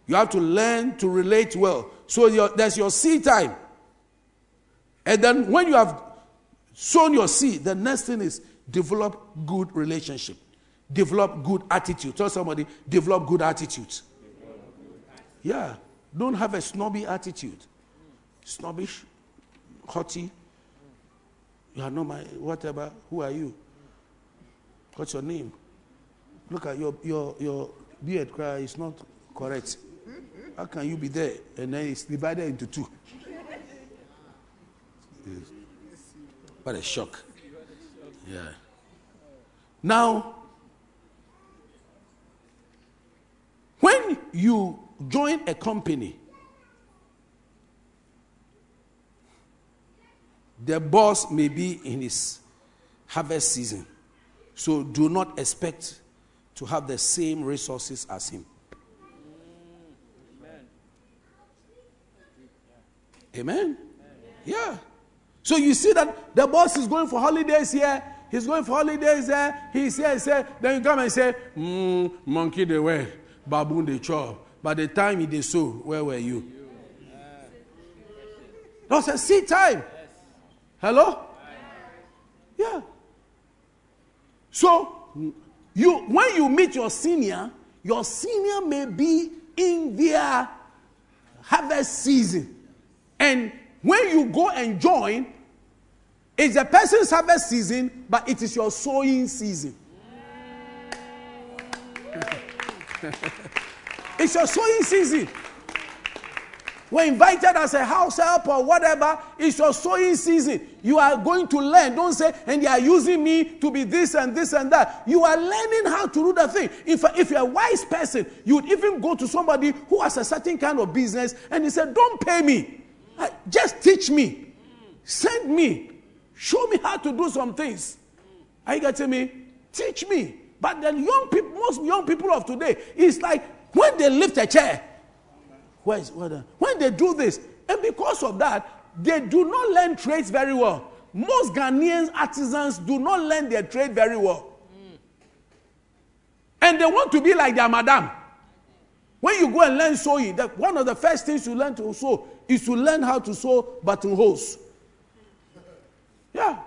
You have to learn to relate well. So your, there's your seed time. And then when you have sown your seed, the next thing is develop good relationship. Develop good attitude. Tell somebody, develop good attitude. Yeah. Don't have a snobby attitude. Snobbish, haughty. You are not my whatever. Who are you? What's your name? Look at your your your beard cry is not correct. How can you be there and then it's divided into two? What a shock. Yeah. Now, when you join a company, the boss may be in his harvest season. So do not expect to have the same resources as him. Amen. Yeah. So you see that the boss is going for holidays here. He's going for holidays there. He says, here. Then you come and say, mm, monkey the way, baboon the chop. By the time he did so, where were you? That's a seed time. Hello? Yeah. So, you when you meet your senior, your senior may be in their harvest season. And when you go and join, it's a person's harvest season, but it is your sowing season. it's your sowing season. We're invited as a house help or whatever. It's your sowing season. You are going to learn. Don't say, and they are using me to be this and this and that. You are learning how to do the thing. If, if you're a wise person, you would even go to somebody who has a certain kind of business and he said, Don't pay me. Uh, just teach me. Send me. Show me how to do some things. Are you getting me? Teach me. But the young people, most young people of today, it's like when they lift a chair, where is, where the, when they do this, and because of that, they do not learn trades very well. Most Ghanaian artisans do not learn their trade very well. And they want to be like their madam. When you go and learn sewing, the, one of the first things you learn to sew is to learn how to sew buttonholes. Yeah.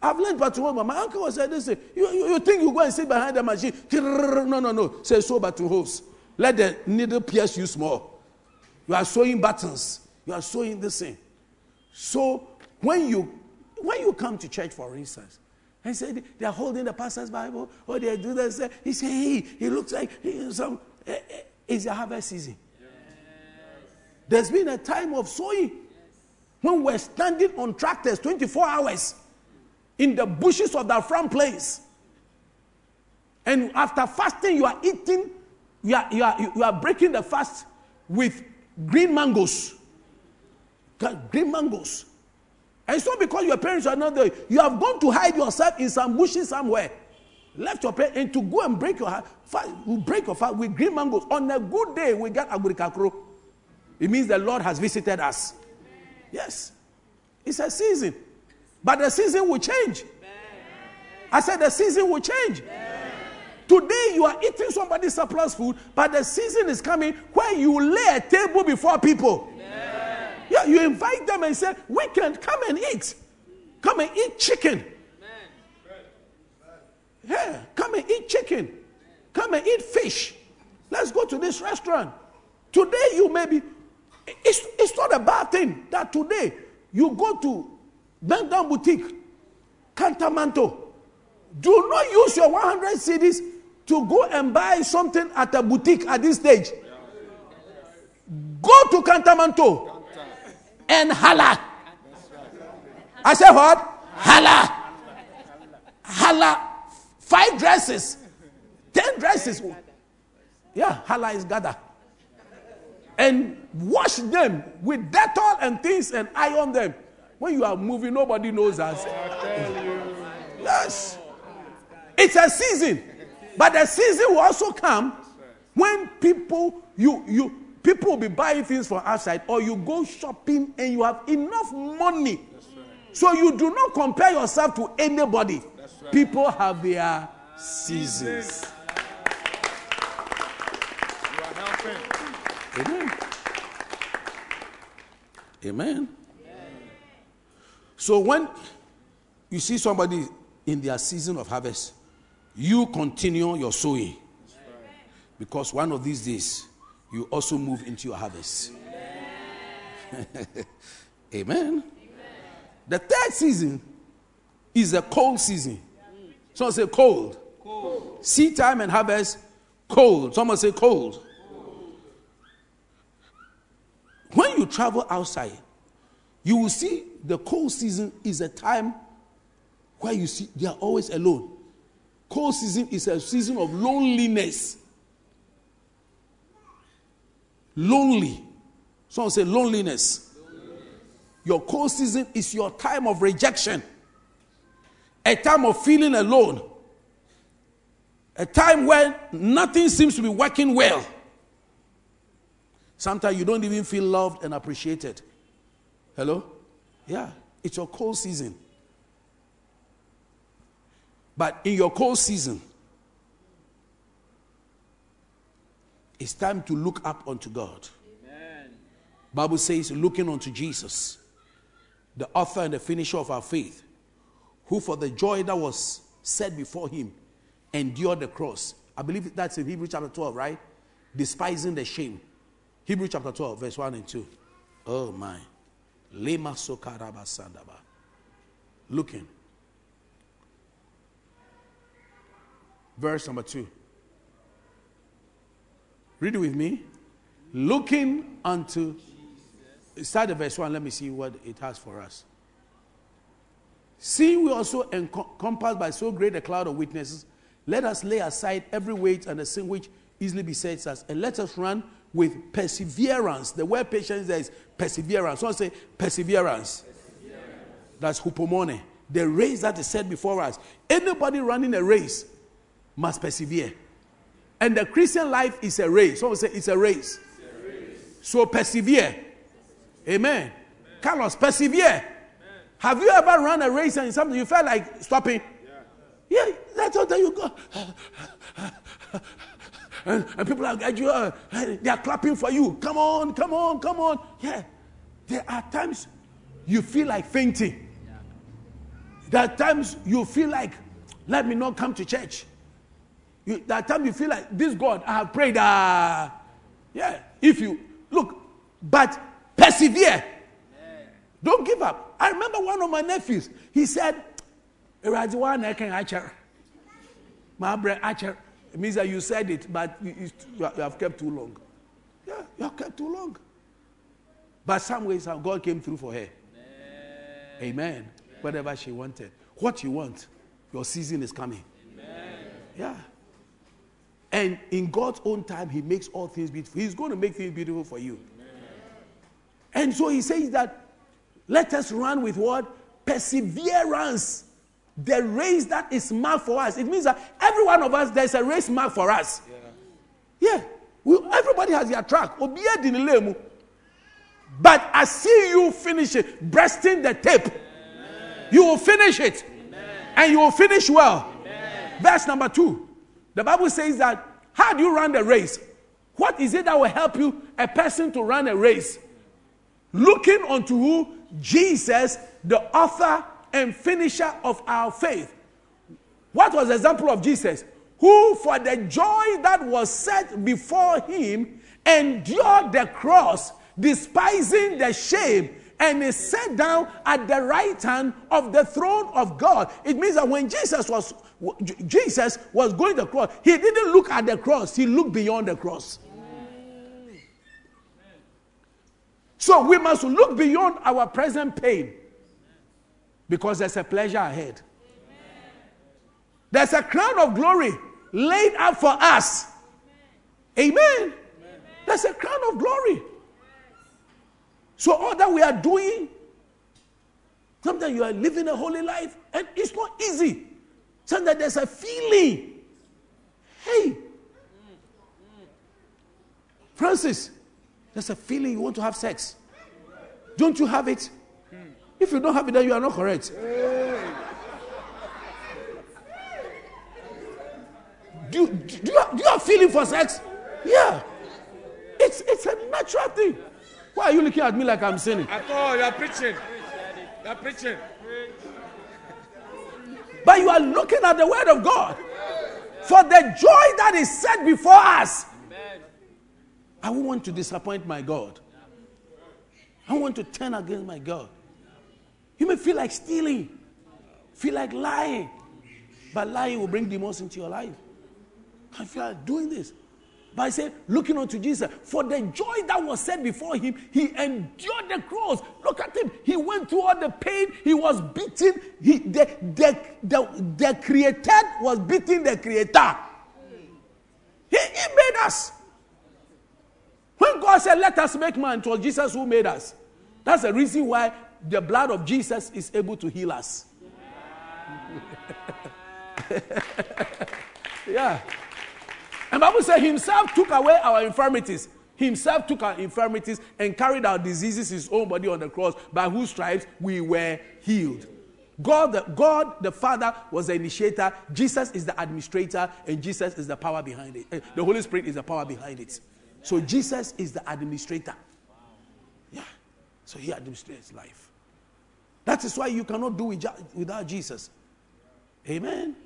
I've learned but my uncle was saying this. You, you, you, think you go and sit behind the machine? No, no, no. Say sew buttonholes. Let the needle pierce you small. You are sewing buttons. You are sewing this thing. So when you when you come to church, for instance, and say they are holding the pastor's Bible, or they do this, he say, hey, he looks like he, some. Uh, it's a harvest season. Yes. There's been a time of sowing when we're standing on tractors 24 hours in the bushes of that front place. And after fasting, you are eating, you are, you are, you are breaking the fast with green mangoes. Green mangoes. And so because your parents are not there, you have gone to hide yourself in some bushes somewhere. Left your parents and to go and break your fast, break your fast with green mangoes. On a good day, we get agurikakro. It means the Lord has visited us. Yes. It's a season. But the season will change. I said the season will change. today you are eating somebody's surplus food, but the season is coming where you lay a table before people. Yeah, you invite them and say, Weekend, come and eat. Come and eat chicken. Yeah, come and eat chicken. Come and eat fish. Let's go to this restaurant. Today you may be, it's, it's not a bad thing that today you go to Bangdown Boutique, Kantamanto. Do not use your 100 cedis to go and buy something at a boutique at this stage. Go to Kantamanto and holla. I said what? Holla. Holla. Five dresses. Ten dresses. Yeah, holla is gather. And wash them with Dettol and things and iron them. When you are moving, nobody knows us. Yes. It's a season. But the season will also come when people you you people will be buying things from outside or you go shopping and you have enough money. So you do not compare yourself to anybody. People have their seasons. Amen. Amen. So when you see somebody in their season of harvest, you continue your sowing. Because one of these days, you also move into your harvest. Amen. Amen. The third season is a cold season. Someone say cold. cold. Seed time and harvest, cold. Someone say cold. cold. When you travel outside, you will see the cold season is a time where you see they are always alone. Cold season is a season of loneliness. Lonely. Someone say loneliness. loneliness. Your cold season is your time of rejection, a time of feeling alone, a time when nothing seems to be working well. Sometimes you don't even feel loved and appreciated. Hello? Yeah, it's your cold season. But in your cold season, it's time to look up unto God. Amen. Bible says, looking unto Jesus, the author and the finisher of our faith, who for the joy that was set before him endured the cross. I believe that's in Hebrews chapter 12, right? Despising the shame. Hebrews chapter 12, verse 1 and 2. Oh my. Lema sokaraba sandaba. Looking. verse number 2. Read it with me. Looking unto. Start the verse 1. Let me see what it has for us. Seeing we also encompassed by so great a cloud of witnesses, let us lay aside every weight and the sin which easily besets us, and let us run with perseverance. The word patience there is perseverance. So say perseverance. perseverance. That's hupomone. The race that is set before us. Anybody running a race must persevere. And the Christian life is a race. Someone say it's a race. It's a race. So persevere. Amen. Amen. Carlos, persevere. Have you ever run a race and something you felt like stopping? Yeah, yeah that's how you go. and, and, people are you, uh, they are clapping for you. Come on, come on, come on. Yeah. There are times you feel like fainting. Yeah. There are times you feel like, let me not come to church. You, that time you feel like this God, I have prayed. Uh, yeah, if you look, but persevere. Amen. Don't give up. I remember one of my nephews. He said, "Rajiwan can acher, my brother acher." It means that you said it, but you, you, have kept too long. Yeah, you have kept too long. But some ways, God came through for her. Amen. Amen. Amen. Whatever she wanted, what you want, your season is coming. Amen. Yeah. And in God's own time, He makes all things beautiful. He's going to make things beautiful for you. Amen. And so He says that let us run with what? Perseverance. The race that is marked for us. It means that every one of us, there's a race marked for us. Yeah. yeah. We, everybody has their track. But I see you finish it, breasting the tape. Amen. You will finish it. Amen. And you will finish well. Amen. Verse number two. The Bible says that how do you run the race? What is it that will help you, a person, to run a race? Looking unto who? Jesus, the author and finisher of our faith. What was the example of Jesus? Who, for the joy that was set before him, endured the cross, despising the shame, and is set down at the right hand of the throne of God. It means that when Jesus was Jesus was going to the cross, he didn't look at the cross, he looked beyond the cross. So we must look beyond our present pain because there's a pleasure ahead. There's a crown of glory laid up for us. Amen. There's a crown of glory. So all that we are doing, sometimes you are living a holy life and it's not easy. Sometimes there's a feeling. Hey, Francis, there's a feeling you want to have sex. Don't you have it? If you don't have it, then you are not correct. Do, do, do, you, have, do you have feeling for sex? Yeah. It's, it's a natural thing. Why are you looking at me like I'm sinning? At all, you are preaching. You are preaching. But you are looking at the word of God. For the joy that is set before us. I won't want to disappoint my God. I want to turn against my God. You may feel like stealing, feel like lying, but lying will bring demons into your life. I feel like doing this. But I said, looking unto Jesus, for the joy that was set before him, he endured the cross. Look at him. He went through all the pain. He was beaten. He, the, the, the, the created was beating the creator. He, he made us. When God said, Let us make man, it was Jesus who made us. That's the reason why the blood of Jesus is able to heal us. yeah. And Bible says himself took away our infirmities. Himself took our infirmities and carried our diseases his own body on the cross, by whose stripes we were healed. God the, God, the Father, was the initiator. Jesus is the administrator, and Jesus is the power behind it. Eh, the Holy Spirit is the power behind it. So Jesus is the administrator. Yeah. So he administrates life. That is why you cannot do without Jesus. Amen.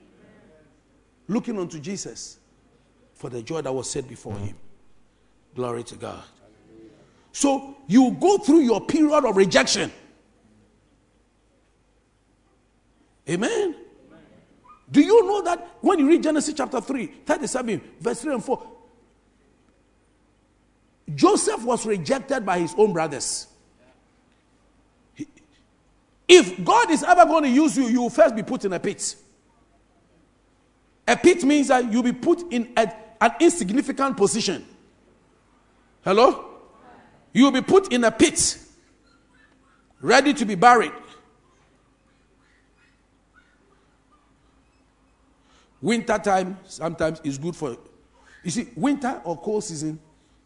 Looking unto Jesus for the joy that was set before him. Glory to God. So you go through your period of rejection. Amen. Do you know that when you read Genesis chapter 3, 37, verse 3 and 4, Joseph was rejected by his own brothers. If God is ever going to use you, you will first be put in a pit. A pit means that you'll be put in a an insignificant position. Hello? You will be put in a pit, ready to be buried. Winter time sometimes is good for, you see, winter or cold season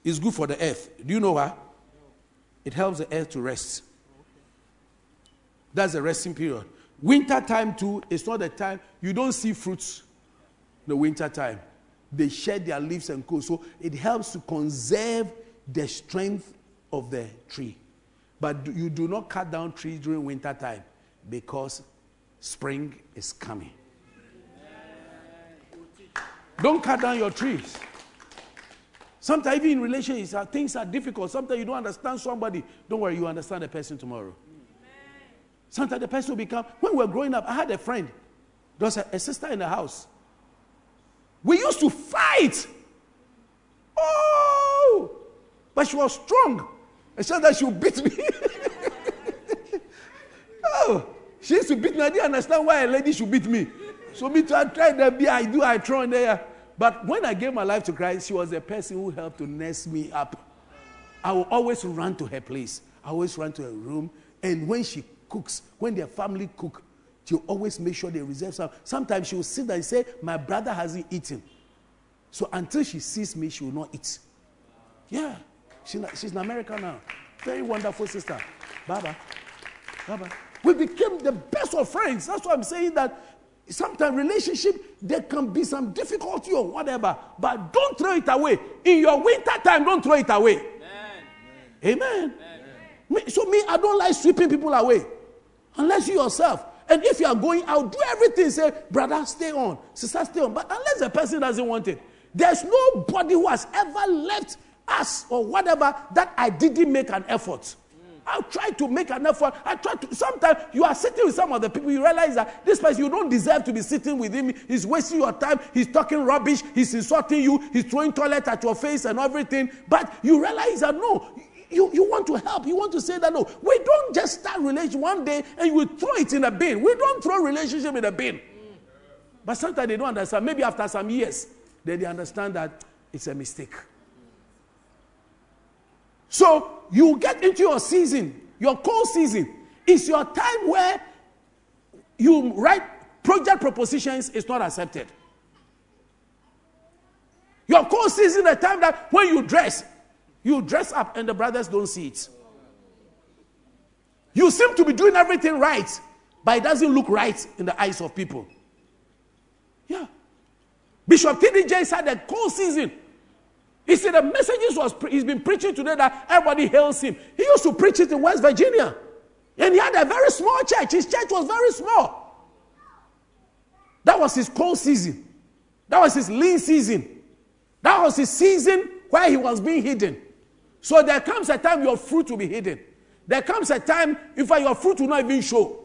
is good for the earth. Do you know why? It helps the earth to rest. That's the resting period. Winter time too is not the time you don't see fruits. The winter time they shed their leaves and co. So it helps to conserve the strength of the tree. But you do not cut down trees during winter time because spring is coming. Don't cut down your trees. Sometimes even in relationships, uh, things are difficult. Sometimes you don't understand somebody. Don't worry, you understand the person tomorrow. Sometimes the person will become. When we were growing up, I had a friend. There was a, a sister in the house. We used to fight. Oh, but she was strong. Said that she would beat me. oh, she used to beat me. I didn't understand why a lady should beat me. So me too, I tried that be I do, I throw in there. But when I gave my life to Christ, she was the person who helped to nurse me up. I will always run to her place. I always run to her room. And when she cooks, when their family cook, She'll always make sure they reserve some. Sometimes she will sit there and say, My brother hasn't eaten. So until she sees me, she will not eat. Yeah. She, she's in America now. Very wonderful sister. Baba. Baba. We became the best of friends. That's why I'm saying that sometimes relationship there can be some difficulty or whatever, but don't throw it away. In your winter time, don't throw it away. Amen. Amen. Amen. So me, I don't like sweeping people away, unless you yourself. And if you are going out, do everything. Say, brother, stay on, sister, stay on. But unless the person doesn't want it, there's nobody who has ever left us or whatever that I didn't make an effort. I try to make an effort. I try to. Sometimes you are sitting with some of the people, you realize that this person, you don't deserve to be sitting with him. He's wasting your time. He's talking rubbish. He's insulting you. He's throwing toilet at your face and everything. But you realize that no, you, you want to help. You want to say that no, we don't just start relationship one day and you throw it in a bin. We don't throw relationship in a bin. But sometimes they don't understand. Maybe after some years, then they understand that it's a mistake. So you get into your season, your cold season. It's your time where you write project propositions is not accepted. Your cold season, the time that when you dress, you dress up and the brothers don't see it. You seem to be doing everything right, but it doesn't look right in the eyes of people. Yeah. Bishop T.D. said the cold season he said the messages was he's been preaching today that everybody hails him. He used to preach it in West Virginia. And he had a very small church. His church was very small. That was his cold season. That was his lean season. That was his season where he was being hidden. So there comes a time your fruit will be hidden. There comes a time, fact, your fruit will not even show.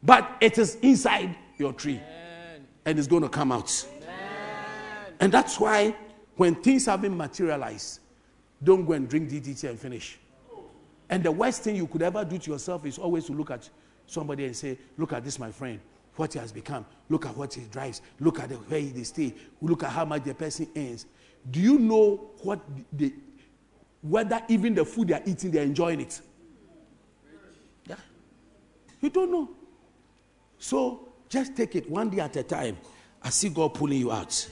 But it is inside your tree. And it's going to come out. And that's why when things haven't materialized, don't go and drink DDT and finish. And the worst thing you could ever do to yourself is always to look at somebody and say, Look at this, my friend, what he has become. Look at what he drives. Look at the way they stay. Look at how much the person earns. Do you know what the, whether even the food they are eating, they're enjoying it? Yeah. You don't know. So just take it one day at a time. I see God pulling you out.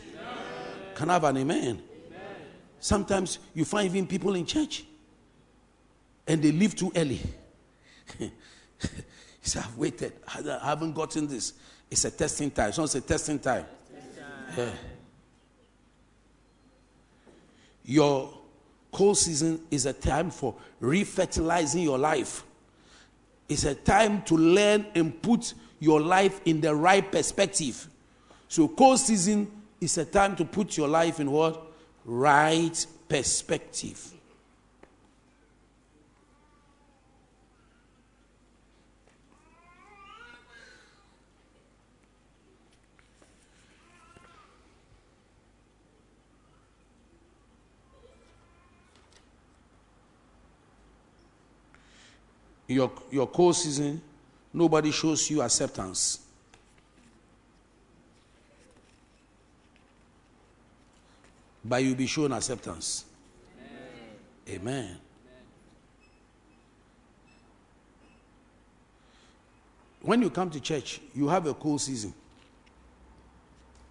Can I have an amen? amen? Sometimes you find even people in church and they leave too early. he said, I've waited. I haven't gotten this. It's a testing time. Someone a testing time. Yeah. Your cold season is a time for refertilizing your life. It's a time to learn and put your life in the right perspective. So, cold season it's a time to put your life in what? Right perspective. your, your cold season, nobody shows you acceptance. But you'll be shown acceptance. Amen. Amen. When you come to church, you have a cool season.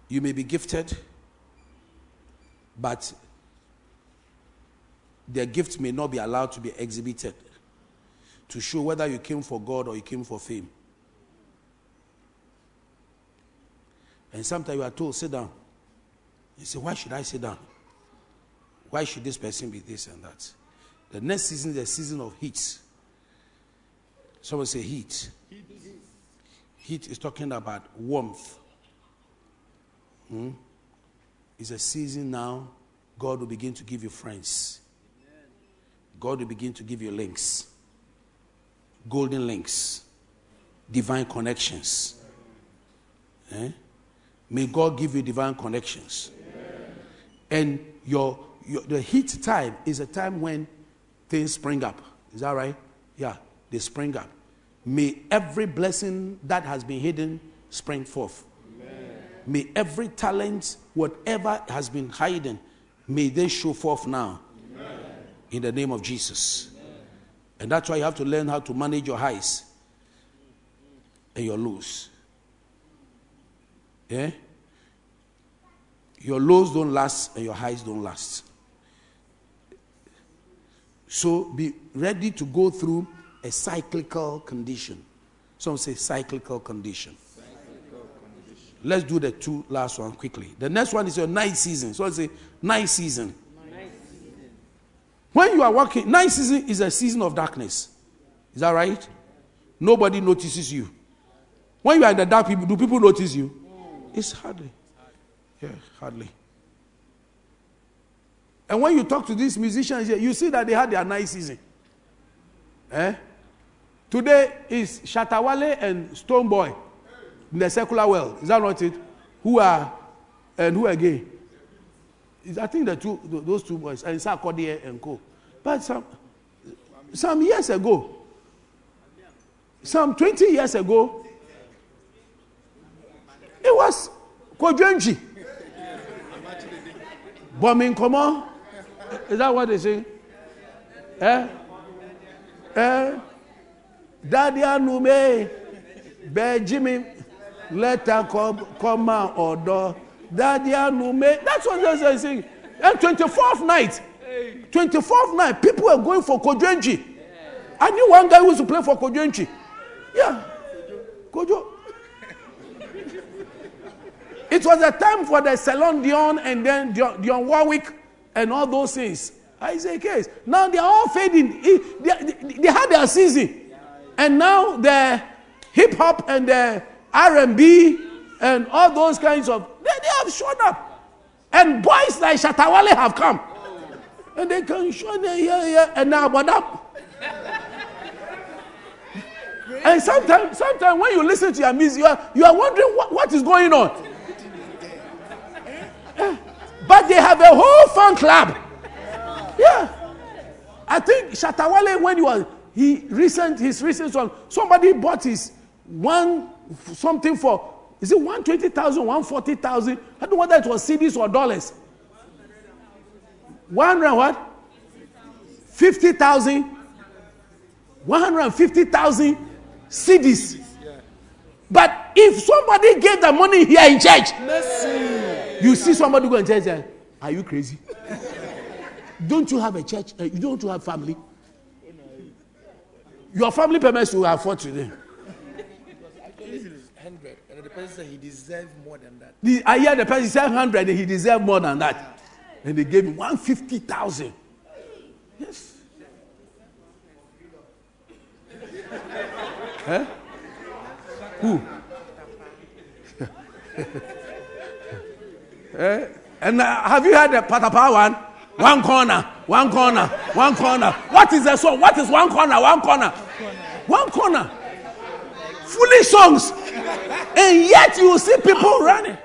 You may be gifted, but their gift may not be allowed to be exhibited to show whether you came for God or you came for fame. And sometimes you are told, sit down. You say, why should I sit down? Why should this person be this and that? The next season is the season of heat. Someone say heat. Heat, heat is talking about warmth. Hmm? It's a season now. God will begin to give you friends. God will begin to give you links, golden links, divine connections. Eh? May God give you divine connections. And your, your the heat time is a time when things spring up. Is that right? Yeah, they spring up. May every blessing that has been hidden spring forth. Amen. May every talent, whatever has been hidden, may they show forth now. Amen. In the name of Jesus. Amen. And that's why you have to learn how to manage your highs and your lows. Yeah? Your lows don't last and your highs don't last. So be ready to go through a cyclical condition. Some say cyclical condition. Let's do the two last one quickly. The next one is your night season. So it's a night season. When you are working, night season is a season of darkness. Is that right? Nobody notices you. When you are in the dark, people do people notice you? It's hardly. Yeah, hardly. And when you talk to these musicians here, you see that they had their night season. Eh? Today is Shatta Wale and Stonebwoy in the secular world. Is that not it? Who are and who are again? I think the two those two boys and Sarkodie and Co. But some some years ago, some 20 years ago, it was Kojenji. Bombing come Is that what they say? Eh? Eh? Daddy Anume, Be Jimmy, let her come, or Daddy Anume. That's what they're saying. And 24th night, 24th night, people were going for Kojenji. I knew one guy who used to play for Kojenji. Yeah. Kojo. It was a time for the Celine Dion and then Dionne Warwick and all those things. Ah, I say case. Now they are all fading. They, they, they had their season. And now the hip hop and the R&B and all those kinds of, they, they have shown up. And boys like Shatta Wale have come. And they can show them here, and now but up. and sometimes, sometimes when you listen to your music, you are, you are wondering what, what is going on. But they have a whole fan club. Yeah. I think Shatta Wale, when he was he recent his recent song, somebody bought his one something for is it 120,000, 140,000? I don't know whether it was CDs or dollars. 100 what? 50,000. 150,000 CDs. But if somebody gave the money here in church, you see somebody go and church, are you crazy? don't you have a church? Uh, you don't have family? Your family permits to afford today. Hundred, and the person said he deserves more than that. The, I hear the person said hundred, and he deserved more than that, and they gave him one fifty thousand. Yes. huh? Who? eh? And uh, have you heard the Patapaa one? One corner, one corner, one corner. What is the song? What is one corner? One corner. One corner. Foolish songs. And yet you see people running.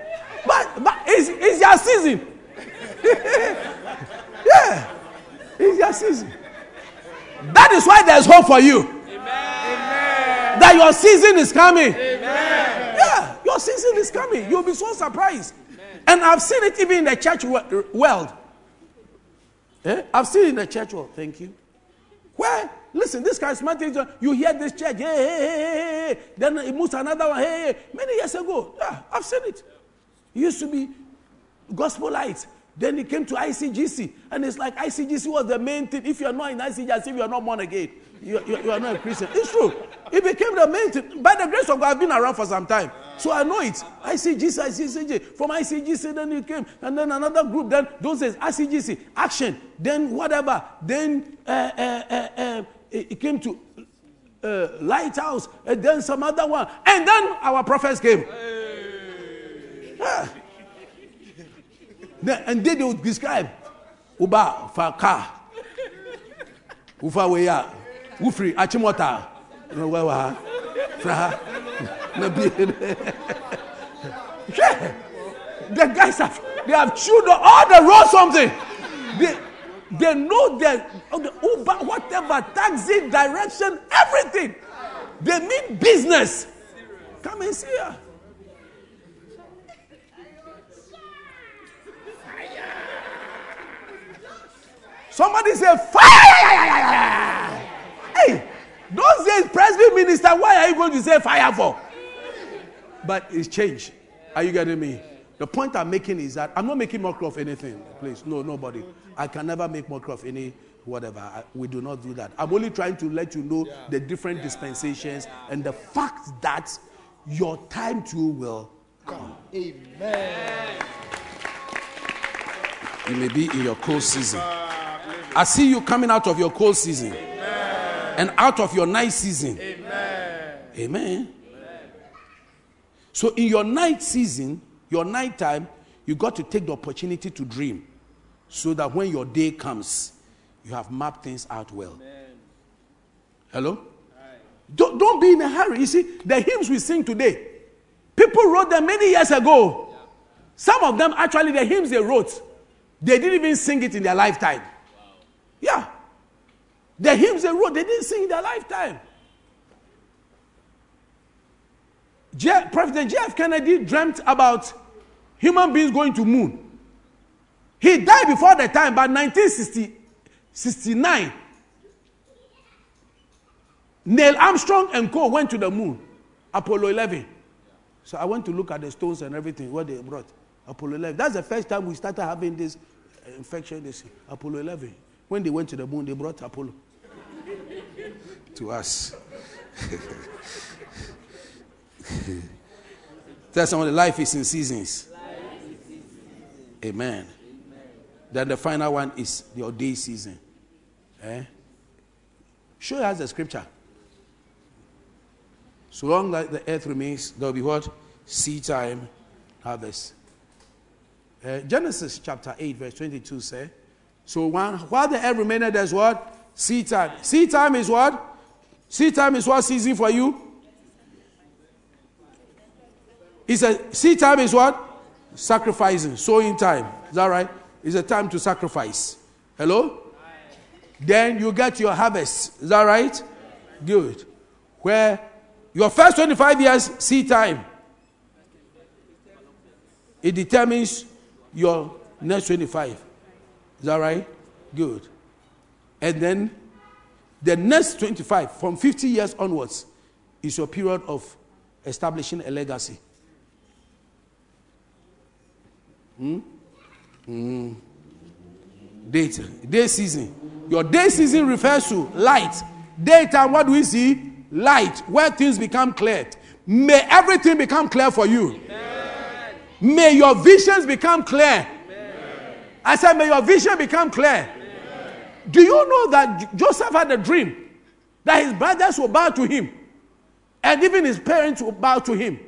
But, but it's, it's your season. yeah. It's your season. That is why there's hope for you. Amen. That your season is coming. Amen. Yeah, your season is coming. You'll be so surprised. Amen. And I've seen it even in the church world. Eh? I've seen it in the church world. Thank you. Where? Listen, this charismatic, you hear this church, hey, hey, hey, hey, hey. Then it moves another one, hey, hey. Many years ago. Yeah, I've seen it. It used to be gospel lights. Then it came to ICGC. And it's like ICGC was the main thing. If you're not in ICGC, you're not born again, you, you, you, are not a Christian. It's true. It became the main thing. By the grace of God, I've been around for some time. So I know it. ICGC, ICGC. From ICGC, then it came. And then another group. Then those days, ICGC, action. Then whatever. Then uh, uh, uh, uh it, it, came to uh, Lighthouse. And then some other one. And then our prophets came. Hey. Yeah. and then they would describe Uba Faka. Ufa weya. Ufri achimota. No wa fra. Na be. The guys have they have chewed all the road something. They they know that oh, the Uber, whatever, taxi, direction, everything. They mean business. Come and see her. Somebody say fire! Hey, those days, Presby minister, why are you going to say fire for? But it's changed. Are you getting me? The point I'm making is that I'm not making mockery of anything, please. No, nobody. I can never make mockery of any whatever. I- We do not do that. I'm only trying to let you know the different dispensations and the fact that your time too will come. Amen. You may be in your cold season. I see you coming out of your cold season and out of your night season. Amen. amen So, in your night season, your night time, you got to take the opportunity to dream so that when your day comes, you have mapped things out well. Hello? Don't, don't be in a hurry. You see, the hymns we sing today, people wrote them many years ago. Some of them, actually, the hymns they wrote, they didn't even sing it in their lifetime. Yeah. The hymns they wrote, they didn't sing in their lifetime. President J.F. Kennedy dreamt about human beings going to moon. He died before the time, but 1969, Neil Armstrong and co went to the moon, Apollo 11. So I went to look at the stones and everything, what they brought. Apollo 11. That's the first time we started having this uh, infection, this Apollo 11. When they went to the moon, they brought Apollo to us. Tell someone, the life is in seasons. Amen. Then the final one is your day season. Eh? Show us the scripture. So long that the earth remains, there will be what? Seed time, harvest. Uh, Genesis chapter 8, verse 22 say, So one, while the earth remained, there's what? Seed time. Seed time is what? Seed time is what season for you? It's a seed time is what? Sacrificing, sowing time. Is that right? It's a time to sacrifice. Hello? Then you get your harvest. Is that right? Good. Where your first 25 years seed time, it determines your next 25. Is that right? Good. And then the next 25, from 50 years onwards, is your period of establishing a legacy. Hmm? Hmm. Date, day season. Your day season refers to light. Daytime, what do we see? Light, where things become clear. May everything become clear for you. May your visions become clear. I said, may your vision become clear. Do you know that Joseph had a dream that his brothers will bow to him, and even his parents will bow to him?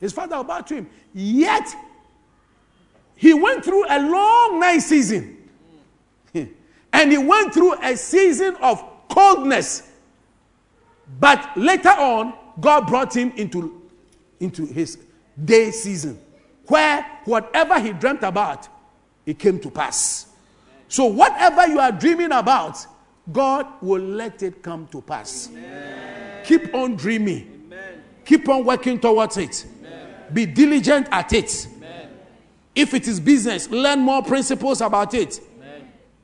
His father will bow to him. Yet, he went through a long night season. and he went through a season of coldness. But later on, God brought him into, into his day season, where whatever he dreamt about, it came to pass. So, whatever you are dreaming about, God will let it come to pass. Keep on dreaming, keep on working towards it, be diligent at it. If it is business, learn more principles about it.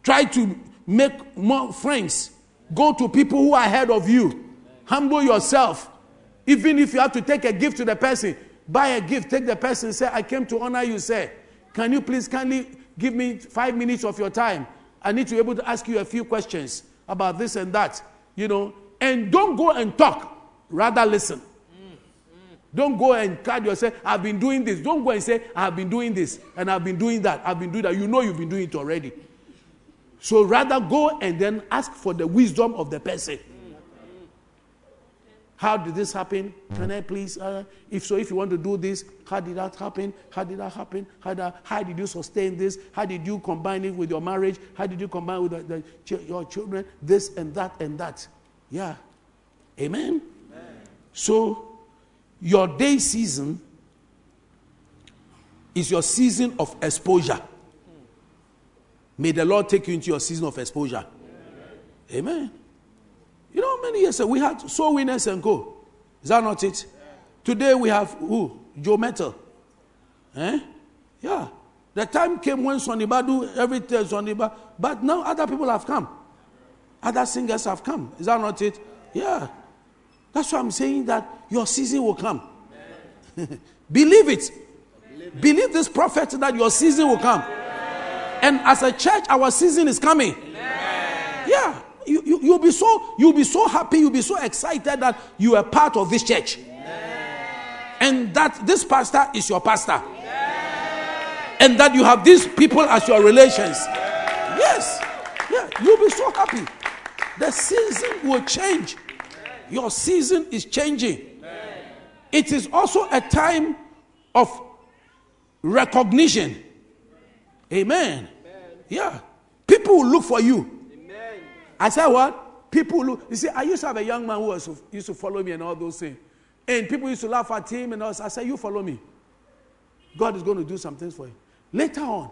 Try to make more friends. Go to people who are ahead of you. Humble yourself. Even if you have to take a gift to the person, buy a gift, take the person, say, I came to honor you, say, Can you please kindly give me five minutes of your time? I need to be able to ask you a few questions about this and that. You know, and don't go and talk, rather listen. Don't go and cut yourself. I've been doing this. Don't go and say, I've been doing this and I've been doing that. I've been doing that. You know you've been doing it already. So rather go and then ask for the wisdom of the person. How did this happen? Can I please? Uh, if so, if you want to do this, how did that happen? How did that happen? How, did, how did you sustain this? How did you combine it with your marriage? How did you combine with the, the, your children? This and that and that. Yeah. Amen. Amen. So, your day season is your season of exposure. May the Lord take you into your season of exposure. Amen. Amen. You know, how many years ago we had soul winners and go. Is that not it? Today we have who? Joe Mettle. Eh? Yeah. The time came when Sonny Badu, everything Sonny Badu, but now other people have come. Other singers have come. Is that not it? Yeah. That's why I'm saying that your season will come. Believe it. Believe, Believe this prophet that your season will come. And as a church, our season is coming. You, you, you'll, be so, you'll be so happy, you'll be so excited that you are part of this church. And that this pastor is your pastor. And that you have these people as your relations. Yes. Yeah, you'll be so happy. The season will change. Your season is changing. It is also a time of recognition. Amen. Yeah. People will look for you. I said, What? People look. You see, I used to have a young man who was, used to follow me and all those things. And people used to laugh at him and all. I said, You follow me. God is going to do some things for you. Later on,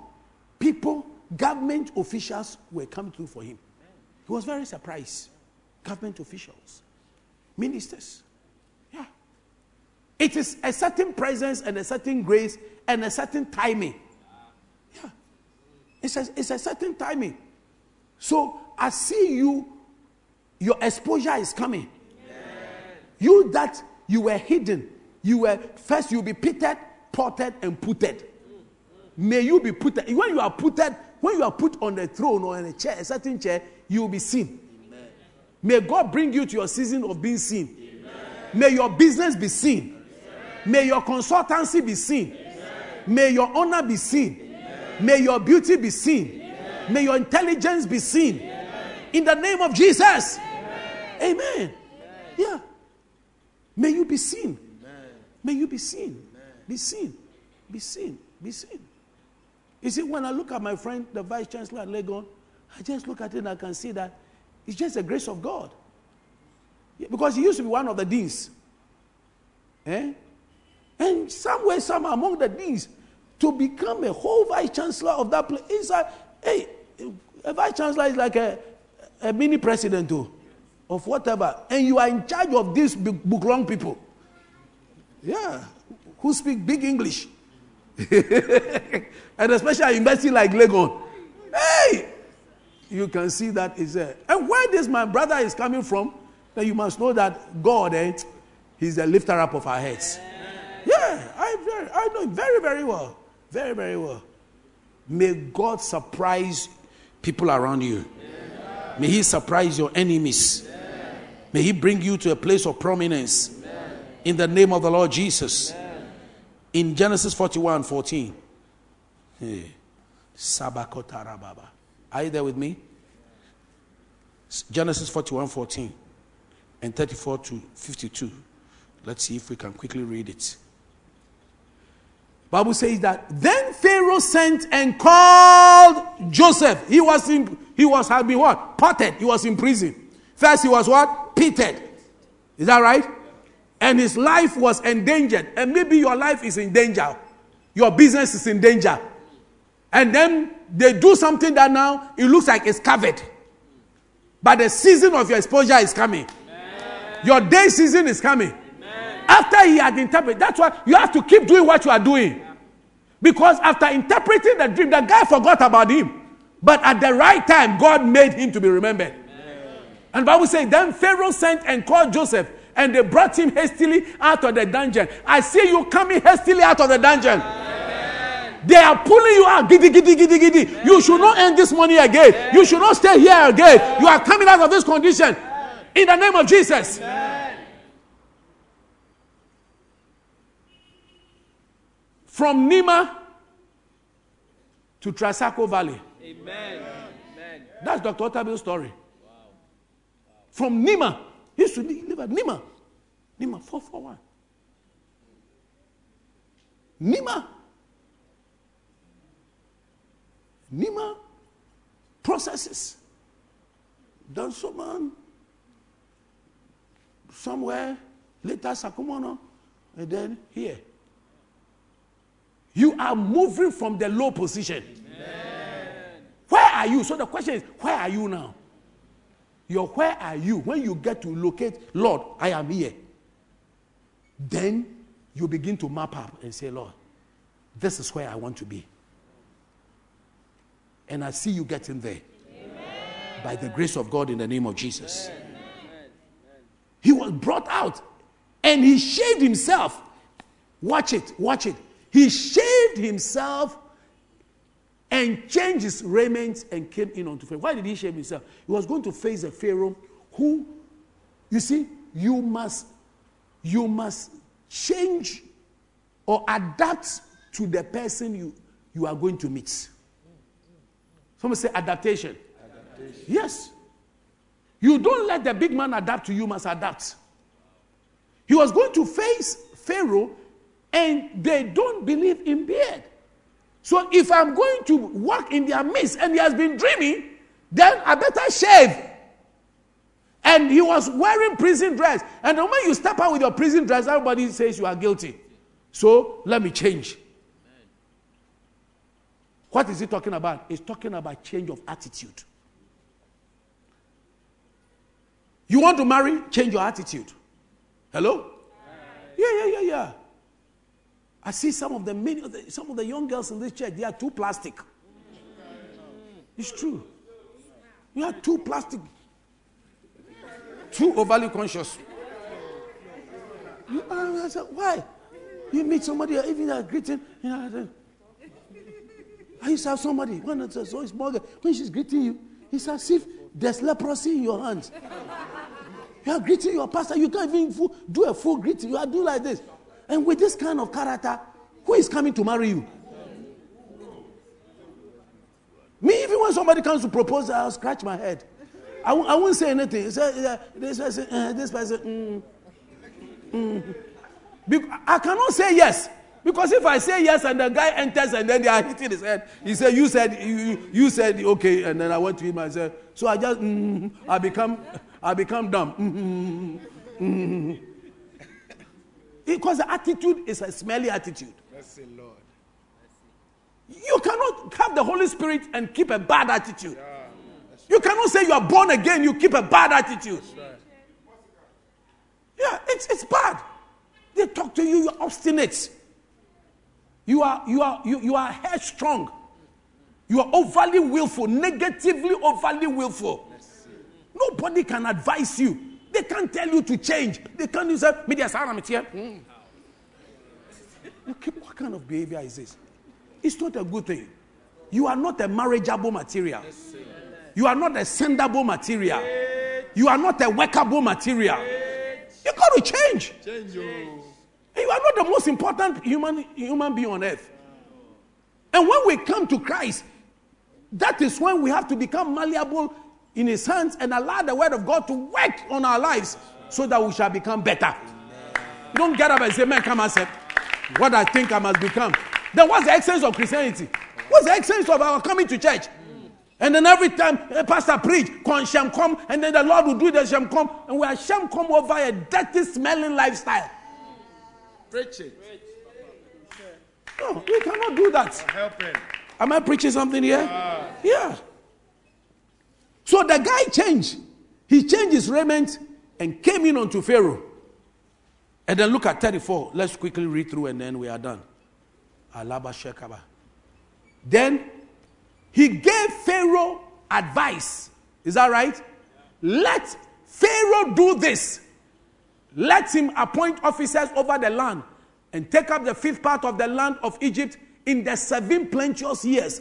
people, government officials were coming through for him. He was very surprised. Government officials, ministers. Yeah. It is a certain presence and a certain grace and a certain timing. Yeah. It's a, it's a certain timing. So I see you, your exposure is coming. You that you were hidden, you were first you'll be pitted, potted, and putted. May you be put when you are putted, when you are put on the throne or in a chair, a certain chair, you will be seen. Amen. May God bring you to your season of being seen. Amen. May your business be seen. Amen. May your consultancy be seen. May your honor be seen. May your beauty be seen. May your intelligence be seen. In the name of Jesus. Amen. Yeah. May you be seen. May you be seen. Be seen. Be seen. Be seen. You see, when I look at my friend, the Vice Chancellor at Legon, I just look at it and I can see that it's just the grace of God. Because he used to be one of the deans. Eh? And somewhere, some among the deans, to become a whole vice chancellor of that place. It's a, hey, a vice chancellor is like a, a mini president too, of whatever. And you are in charge of these big, book long people. Yeah, who speak big English. and especially university like Legon. Hey, you can see that is there. And where this my brother is coming from, then you must know that God, eh, He's the lifter up of our heads. Yeah, I, very, I know very, very well. Very, very well. May God surprise people around you. May He surprise your enemies. May He bring you to a place of prominence. In the name of the Lord Jesus. In Genesis 41 14. Hey. Are you there with me? Genesis 41 14 and 34 to 52. Let's see if we can quickly read it. Bible says that then Pharaoh sent and called Joseph. He was in, he was had been what? Potted. He was in prison. First he was what? Pitted. Is that right? And his life was endangered. And maybe your life is in danger. Your business is in danger. And then they do something that now it looks like it's covered. But the season of your exposure is coming. Amen. Your day season is coming. Amen. After he had interpreted, that's why you have to keep doing what you are doing. Because after interpreting the dream, the guy forgot about him. But at the right time, God made him to be remembered. Amen. And Bible says, then Pharaoh sent and called Joseph, and they brought him hastily out of the dungeon. I see you coming hastily out of the dungeon. They are pulling you out. Giddy, giddy, giddy, giddy. You should not earn this money again. You should not stay here again. You are coming out of this condition. In the name of Jesus. From Nima to Trasaco Valley. Amen. That's Dr. Otabil's story. From Nima. He used to live at Nima. Nima 441. Nima Nima processes. man somewhere, later Sakumono, and then here. You are moving from the low position. Where are you? So the question is, where are you now? Your where are you? When you get to locate, Lord, I am here. Then you begin to map up and say, Lord, this is where I want to be. And I see you getting there. Amen. By the grace of God in the name of Jesus. Amen. He was brought out and he shaved himself. Watch it, watch it. He shaved himself and changed his raiment and came in unto Pharaoh. Why did he shame himself? He was going to face a Pharaoh who, you see, you must, you must change or adapt to the person you, you are going to meet. Someone say adaptation. adaptation. Yes. You don't let the big man adapt to you, must adapt. He was going to face Pharaoh, and they don't believe in beard. So if I'm going to walk in their midst and he has been dreaming, then I better shave. And he was wearing prison dress. And the moment you step out with your prison dress, everybody says you are guilty. So let me change. What is he talking about? He's talking about change of attitude. You want to marry? Change your attitude. Hello? Yeah, yeah, yeah, yeah. I see some of the many some of the young girls in this church, they are too plastic. It's true. You are too plastic. Too overly conscious. You, are, I said, why? You meet somebody, even a greeting, you know, I used to have somebody, when it's a so small girl, when she's greeting you, it's as if there's leprosy in your hands. You are greeting your pastor, you can't even do a full greeting. You are doing like this. And with this kind of character, who is coming to marry you? Me, even when somebody comes to propose, I'll scratch my head. I w- I won't say anything. Uh, this person, uh, this person, mm, mm. Be- I cannot say yes. Because if I say yes and the guy enters and then they are hitting his head, he said, You said, you, you said, okay. And then I went to him and said, So I just, mm, I become, I become dumb. Because the attitude is a smelly attitude. Mercy, Lord. You cannot have the Holy Spirit and keep a bad attitude. Yeah. You cannot say you are born again, you keep a bad attitude. Right. Yeah, it's, it's bad. They talk to you, you're obstinate. You are, you are, you, you are headstrong. You are overly willful, negatively overly willful. Nobody can advise you. They can't tell you to change. They can't say, media here. Mm. What kind of behavior is this? It's not a good thing. You are not a marriageable material. You are not a sendable material. You are not a workable material. You got to change. Change you. You are not the most important human, human being on earth. And when we come to Christ, that is when we have to become malleable in His hands and allow the Word of God to work on our lives so that we shall become better. You don't get up and say, Man, come and say, What I think I must become. Then what's the essence of Christianity? What's the essence of our coming to church? And then every time a pastor preach, shall come, and then the Lord will do the sham come, and we are sham come over a dirty smelling lifestyle. Preach it. No, we cannot do that. Am I preaching something here? Ah. Yeah. So the guy changed. He changed his raiment and came in unto Pharaoh. And then look at 34. Let's quickly read through and then we are done. Alaba. Then he gave Pharaoh advice. Is that right? Let Pharaoh do this. Let him appoint officers over the land and take up the fifth part of the land of Egypt in the seven plenteous years.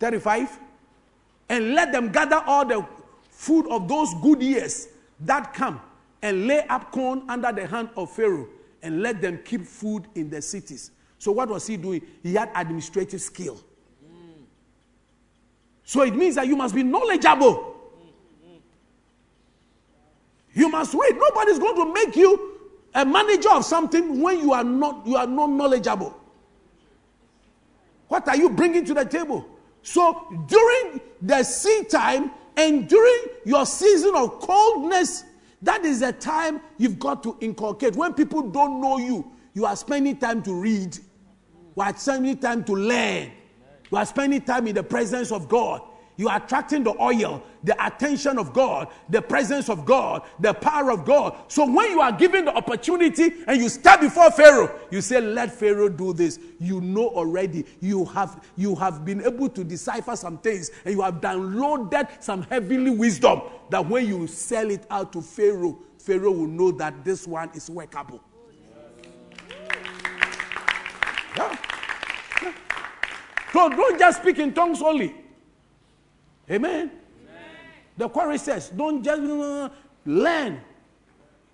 35. And let them gather all the food of those good years that come and lay up corn under the hand of Pharaoh and let them keep food in the cities. So, what was he doing? He had administrative skill. So, it means that you must be knowledgeable. You must wait. Nobody's going to make you a manager of something when you are not you are not knowledgeable. What are you bringing to the table? So during the seed time and during your season of coldness, that is the time you've got to inculcate. When people don't know you, you are spending time to read. You are spending time to learn. You are spending time in the presence of God. You are attracting the oil, the attention of God, the presence of God, the power of God. So when you are given the opportunity and you stand before Pharaoh, you say, Let Pharaoh do this. You know already. You have you have been able to decipher some things and you have downloaded some heavenly wisdom that when you sell it out to Pharaoh, Pharaoh will know that this one is workable. Yeah. So don't just speak in tongues only. Amen. Amen. The chorus says, don't just uh, learn.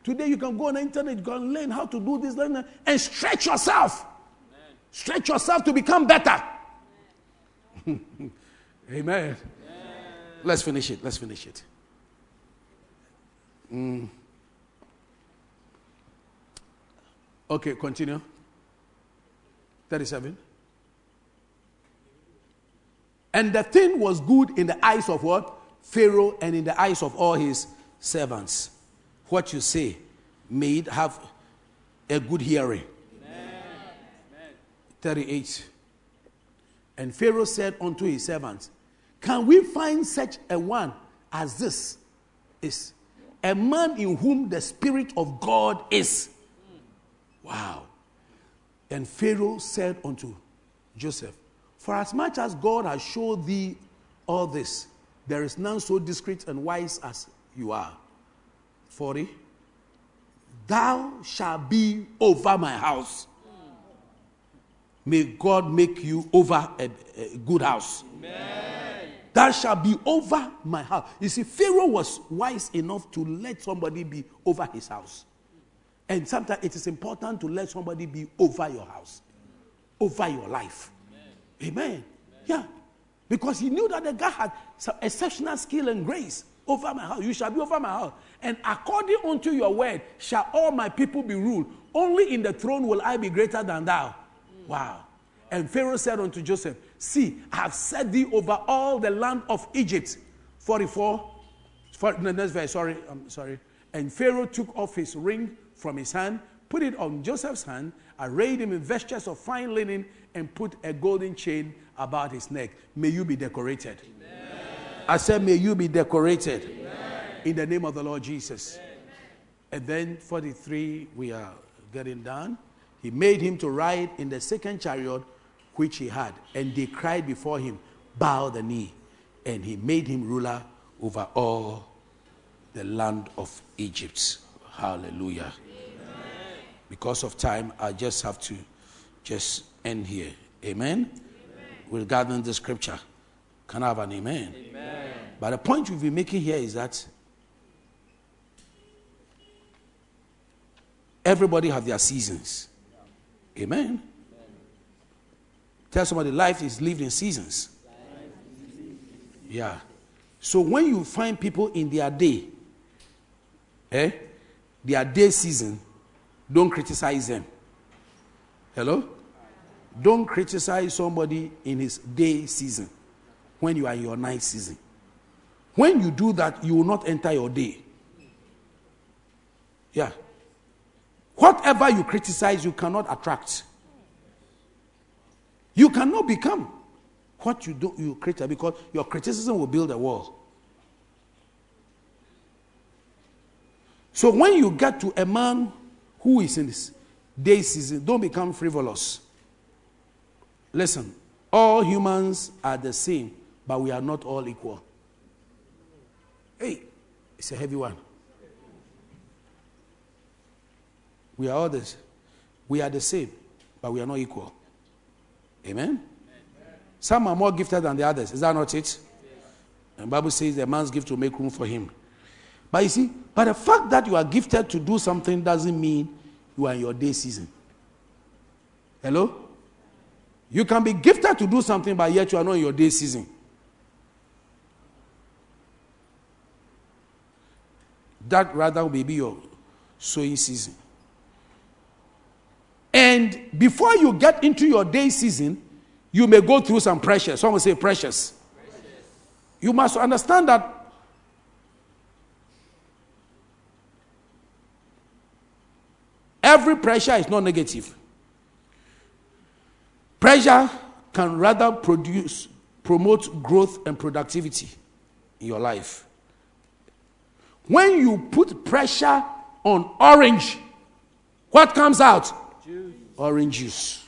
Today you can go on the internet, can learn how to do this, learn, and stretch yourself. Amen. Stretch yourself to become better. Amen. Amen. Let's finish it. Let's finish it. Mm. Okay, continue. 37. And the thing was good in the eyes of what? Pharaoh and in the eyes of all his servants. What you say may it have a good hearing. Amen. 38. And Pharaoh said unto his servants, Can we find such a one as this is? A man in whom the Spirit of God is. Wow. And Pharaoh said unto Joseph, For as much as God has showed thee all this, there is none so discreet and wise as you are. 40. Thou shalt be over my house. May God make you over a, a good house. Amen. Thou shalt be over my house. You see, Pharaoh was wise enough to let somebody be over his house. And sometimes it is important to let somebody be over your house, over your life. Amen. Yeah. Because he knew that the guy had some exceptional skill and grace over my house. You shall be over my house. And according unto your word shall all my people be ruled. Only in the throne will I be greater than thou. Wow. And Pharaoh said unto Joseph, See, I have set thee over all the land of Egypt. 44. For, no, next verse, sorry, I'm sorry. And Pharaoh took off his ring from his hand, put it on Joseph's hand, arrayed him in vestures of fine linen, and put a golden chain about his neck. May you be decorated. Amen. I said, May you be decorated Amen. in the name of the Lord Jesus. Amen. And then 43, we are getting done. He made him to ride in the second chariot which he had, and they cried before him, Bow the knee. And he made him ruler over all the land of Egypt. Hallelujah. Because of time, I just have to just end here. Amen? amen. Regarding the scripture. Can I have an amen? amen? But the point we've been making here is that everybody have their seasons. Amen. amen. Tell somebody life is lived in seasons. Yeah. So when you find people in their day, eh, their day season, don't criticize them. Hello? Don't criticize somebody in his day season when you are in your night season. When you do that, you will not enter your day. Yeah. Whatever you criticize, you cannot attract. You cannot become what you do you criticize because your criticism will build a wall. So when you get to a man who is in this season, don't become frivolous. Listen, all humans are the same, but we are not all equal. Hey, it's a heavy one. We are this. We are the same, but we are not equal. Amen? Some are more gifted than the others. Is that not it? The Bible says the man's gift will make room for him. But you see, but the fact that you are gifted to do something doesn't mean you are in your day season. Hello? You can be gifted to do something, but yet you are not in your day season. That rather will be your sowing season. And before you get into your day season, you may go through some pressure. Someone say pressures. precious. You must understand that Every pressure is not negative. Pressure can rather produce, promote growth and productivity in your life. When you put pressure on orange, what comes out? Juice. Orange juice.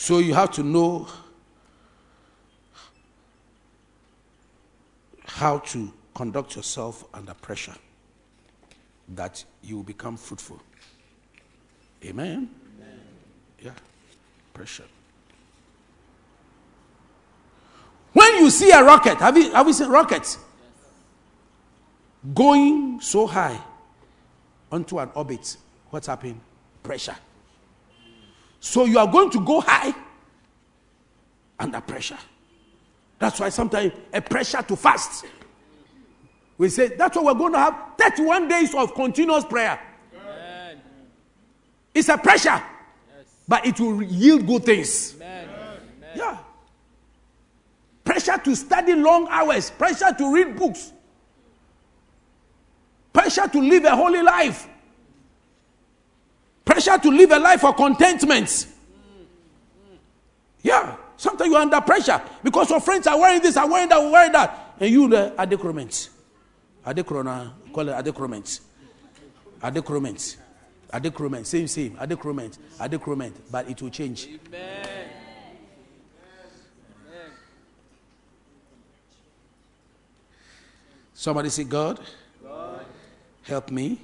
So you have to know how to conduct yourself under pressure that you will become fruitful. Amen? Amen. Yeah. Pressure. When you see a rocket, have you, have you seen rockets? Going so high onto an orbit, what's happening? Pressure. So you are going to go high under pressure. That's why sometimes a pressure to fast. We say that's why we're going to have 31 days of continuous prayer. Amen. It's a pressure, yes. but it will yield good things. Amen. Yeah. Pressure to study long hours, pressure to read books, pressure to live a holy life, pressure to live a life of contentment. Yeah. Sometimes you're under pressure because your friends are wearing this, are wearing that, wearing that, and you the adequate. Adekrona, call it adequate. Adequate. Adequate. Same, same. Adequate. Adequate. But it will change. Amen. Somebody say, God, God help, me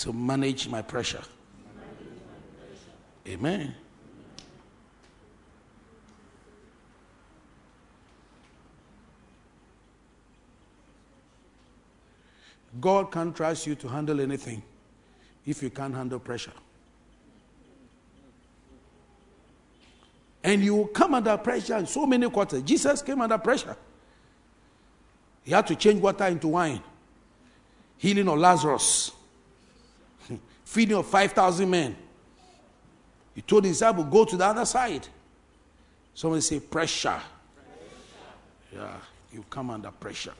to manage my pressure. Amen. God can't trust you to handle anything if you can't handle pressure. And you will come under pressure in so many quarters. Jesus came under pressure. He had to change water into wine. Healing of Lazarus. Feeding of 5,000 men. He told his disciples, go to the other side. Somebody say, pressure. pressure. Yeah, you come under pressure.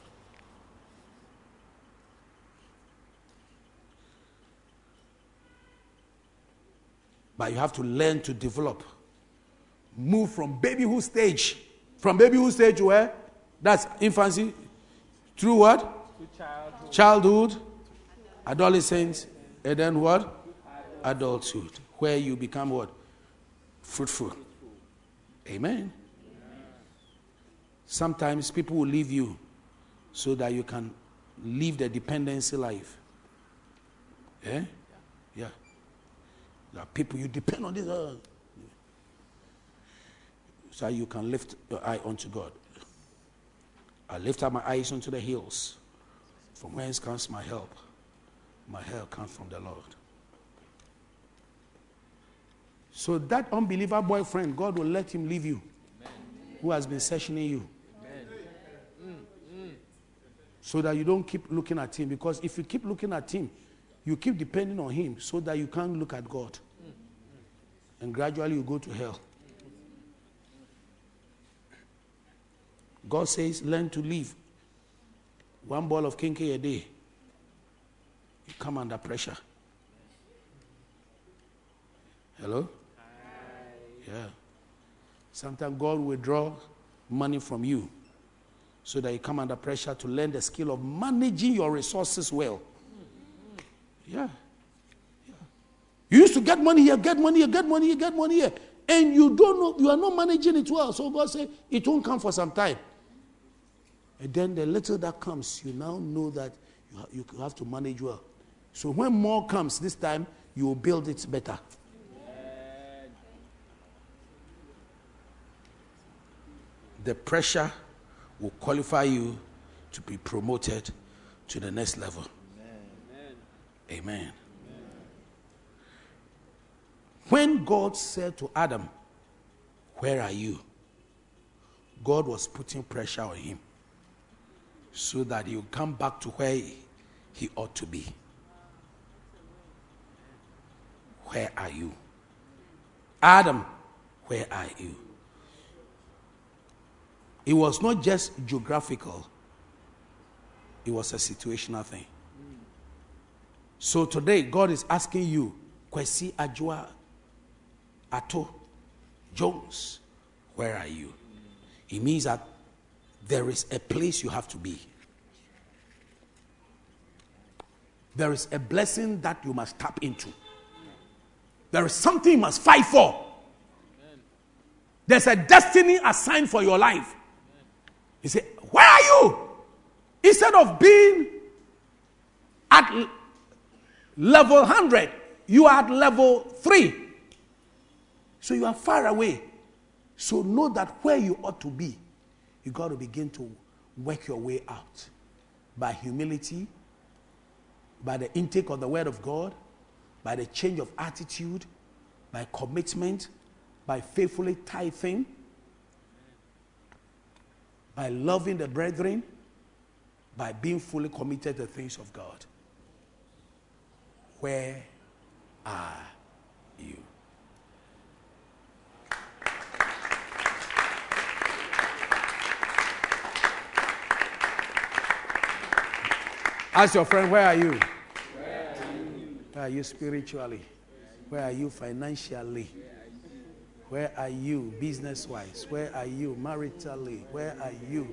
But you have to learn to develop. Move from babyhood stage. From babyhood stage where? That's infancy through what? Childhood. childhood, adolescence, and then what? Adulthood. Where you become what? Fruitful. Amen. Sometimes people will leave you so that you can live the dependency life. Yeah? Yeah. There are people you depend on this. Uh, so you can lift your eye unto God. I lift up my eyes unto the hills. From whence comes my help? My help comes from the Lord. So that unbeliever boyfriend, God will let him leave you, Amen. who has been sessioning you. So that you don't keep looking at him. Because if you keep looking at him, you keep depending on him so that you can't look at God. And gradually you go to hell. God says, learn to live. One ball of kenkey a day. You come under pressure. Hello? Yeah. Sometimes God will draw money from you so that you come under pressure to learn the skill of managing your resources well. Yeah. yeah. You used to get money here, get money here, get money here, get money here. And you don't know, you are not managing it well. So God said, it won't come for some time. And then the little that comes, you now know that you have to manage well. So when more comes this time, you will build it better. The pressure will qualify you to be promoted to the next level. Amen. Amen. When God said to Adam, Where are you? God was putting pressure on him so that he would come back to where he ought to be. Where are you? Adam, where are you? It was not just geographical, it was a situational thing. So today, God is asking you, Kwesi Ajua Ato Jones, where are you? It means that there is a place you have to be. There is a blessing that you must tap into. There is something you must fight for. There's a destiny assigned for your life. He said, Where are you? Instead of being at level 100, you are at level 3. So you are far away. So know that where you ought to be, you got to begin to work your way out by humility, by the intake of the Word of God, by the change of attitude, by commitment, by faithfully tithing, by loving the brethren, by being fully committed to the things of God. Where are you? Ask your friend, where are you? Where are you, spiritually? Where are you financially? Where are you business wise? Where are you maritally? Where are you?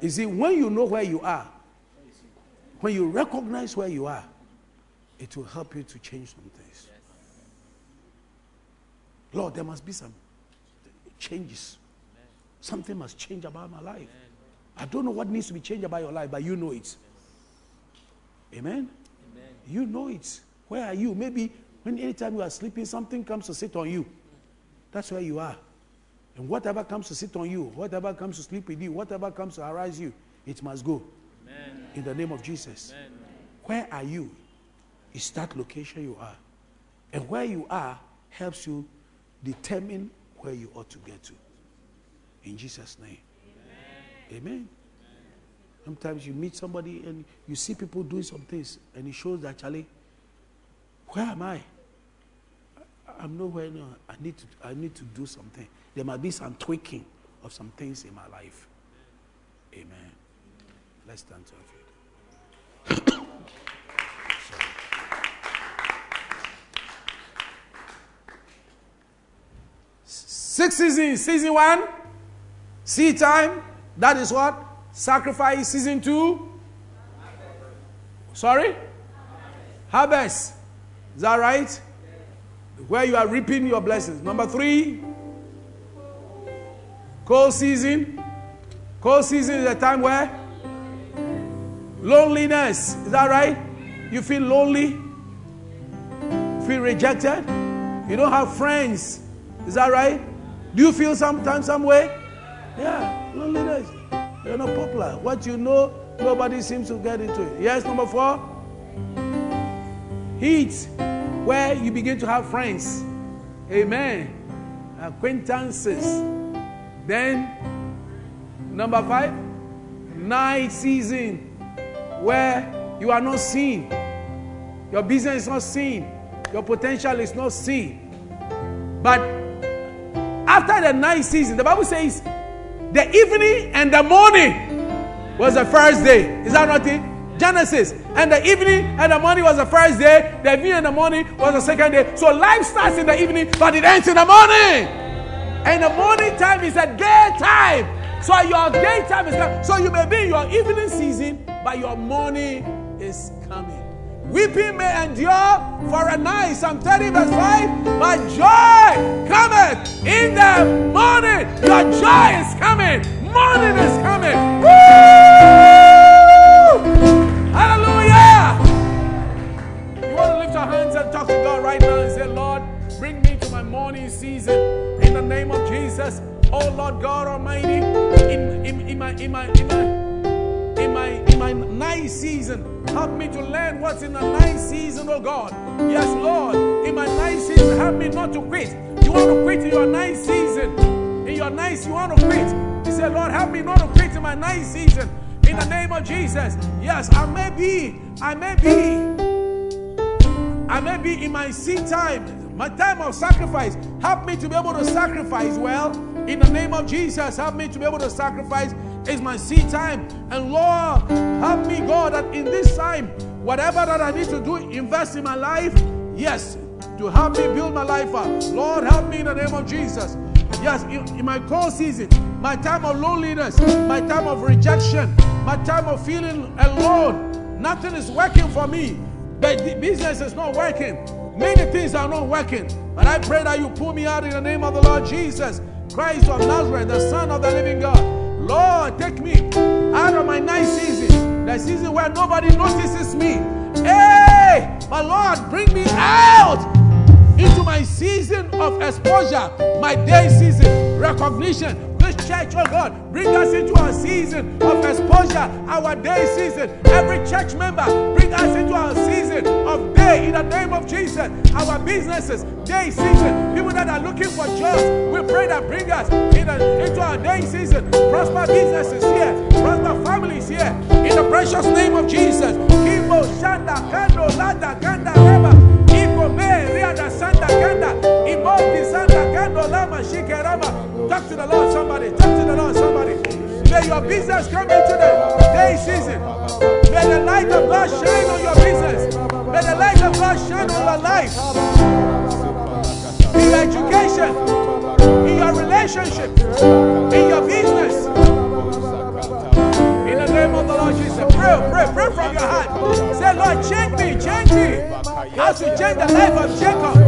You see, when you know where you are, when you recognize where you are, it will help you to change some things. Lord, there must be some changes. Something must change about my life. I don't know what needs to be changed about your life, but you know it. Amen? You know it. Where are you? Maybe when anytime you are sleeping, something comes to sit on you. That's where you are. And whatever comes to sit on you, whatever comes to sleep with you, whatever comes to arise you, it must go. Amen. In the name of Jesus. Amen. Where are you? Is that location you are. And where you are helps you determine where you ought to get to. In Jesus' name. Amen. Amen. Sometimes you meet somebody and you see people doing some things, and it shows that, Charlie, where am I? I'm nowhere now. I need to, I need to do something. There might be some tweaking of some things in my life. Amen. Let's stand to our feet. Six seasons. Season one, seed time. That is what? Sacrifice season two. Sorry? Harvest. Is that right? Where you are reaping your blessings. Number three, cold season. Cold season is a time where loneliness. Is that right? You feel lonely, feel rejected, you don't have friends. Is that right? Do you feel sometimes some way? Yeah, loneliness. You're not popular. What you know, nobody seems to get into it. Yes, number four. Heat, where you begin to have friends. Amen. Acquaintances. Then, number five, night season, where you are not seen. Your business is not seen. Your potential is not seen. But after the night season, the Bible says the evening and the morning was the first day. Is that not it? Genesis. And the evening and the morning was the first day. The evening and the morning was the second day. So life starts in the evening, but it ends in the morning. And the morning time is a day time. So your daytime is coming. So you may be in your evening season, but your morning is coming. Weeping may endure for a night. Psalm 30, verse 5. But joy cometh in the morning. Your joy is coming. Morning is coming. Woo! Hallelujah. You want to lift your hands and talk to God right now and say, Lord, bring me to my morning season in the name of Jesus. Oh Lord God Almighty, in, in, in my in my in my in my in my night season. Help me to learn what's in the nice season, oh God. Yes, Lord. In my nice season, help me not to quit. You want to quit in your nice season. In your nice, you want to quit. He said, Lord, help me not to quit in my nice season. In the name of Jesus. Yes, I may be, I may be, I may be in my seed time, my time of sacrifice. Help me to be able to sacrifice well. In the name of Jesus, help me to be able to sacrifice it's my seed time. And Lord, help me, God, that in this time, whatever that I need to do, invest in my life, yes, to help me build my life up. Lord, help me in the name of Jesus. Yes, in, in my cold season, my time of loneliness, my time of rejection, my time of feeling alone, nothing is working for me. The business is not working. Many things are not working. But I pray that you pull me out in the name of the Lord Jesus Christ of Nazareth, the Son of the living God. Lord, take me out of my night season, the season where nobody notices me. Hey, but Lord, bring me out into my season of exposure, my day season, recognition, church, oh God, bring us into our season of exposure, our day season. Every church member, bring us into our season of day in the name of Jesus. Our businesses, day season. People that are looking for jobs, we pray that bring us in a, into our day season. Prosper businesses here, prosper families here. In the precious name of Jesus. Kimbo, Shanda, Kando, Lada, Ganda, Reba, Riada, Santa, Ganda, Ibo, Shikerama. Talk to the Lord, somebody. Talk to the Lord, somebody. May your business come into the day season. May the light of God shine on your business. May the light of God shine on your life. In your education, in your relationship, in your business. In the name of the Lord Jesus. Pray, pray, pray from your heart. Say, Lord, change me, change me. As you change the life of Jacob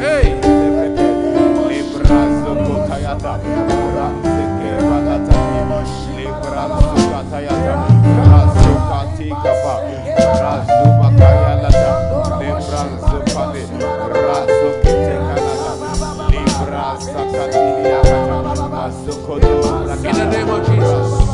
Hey! In the name of Jesus.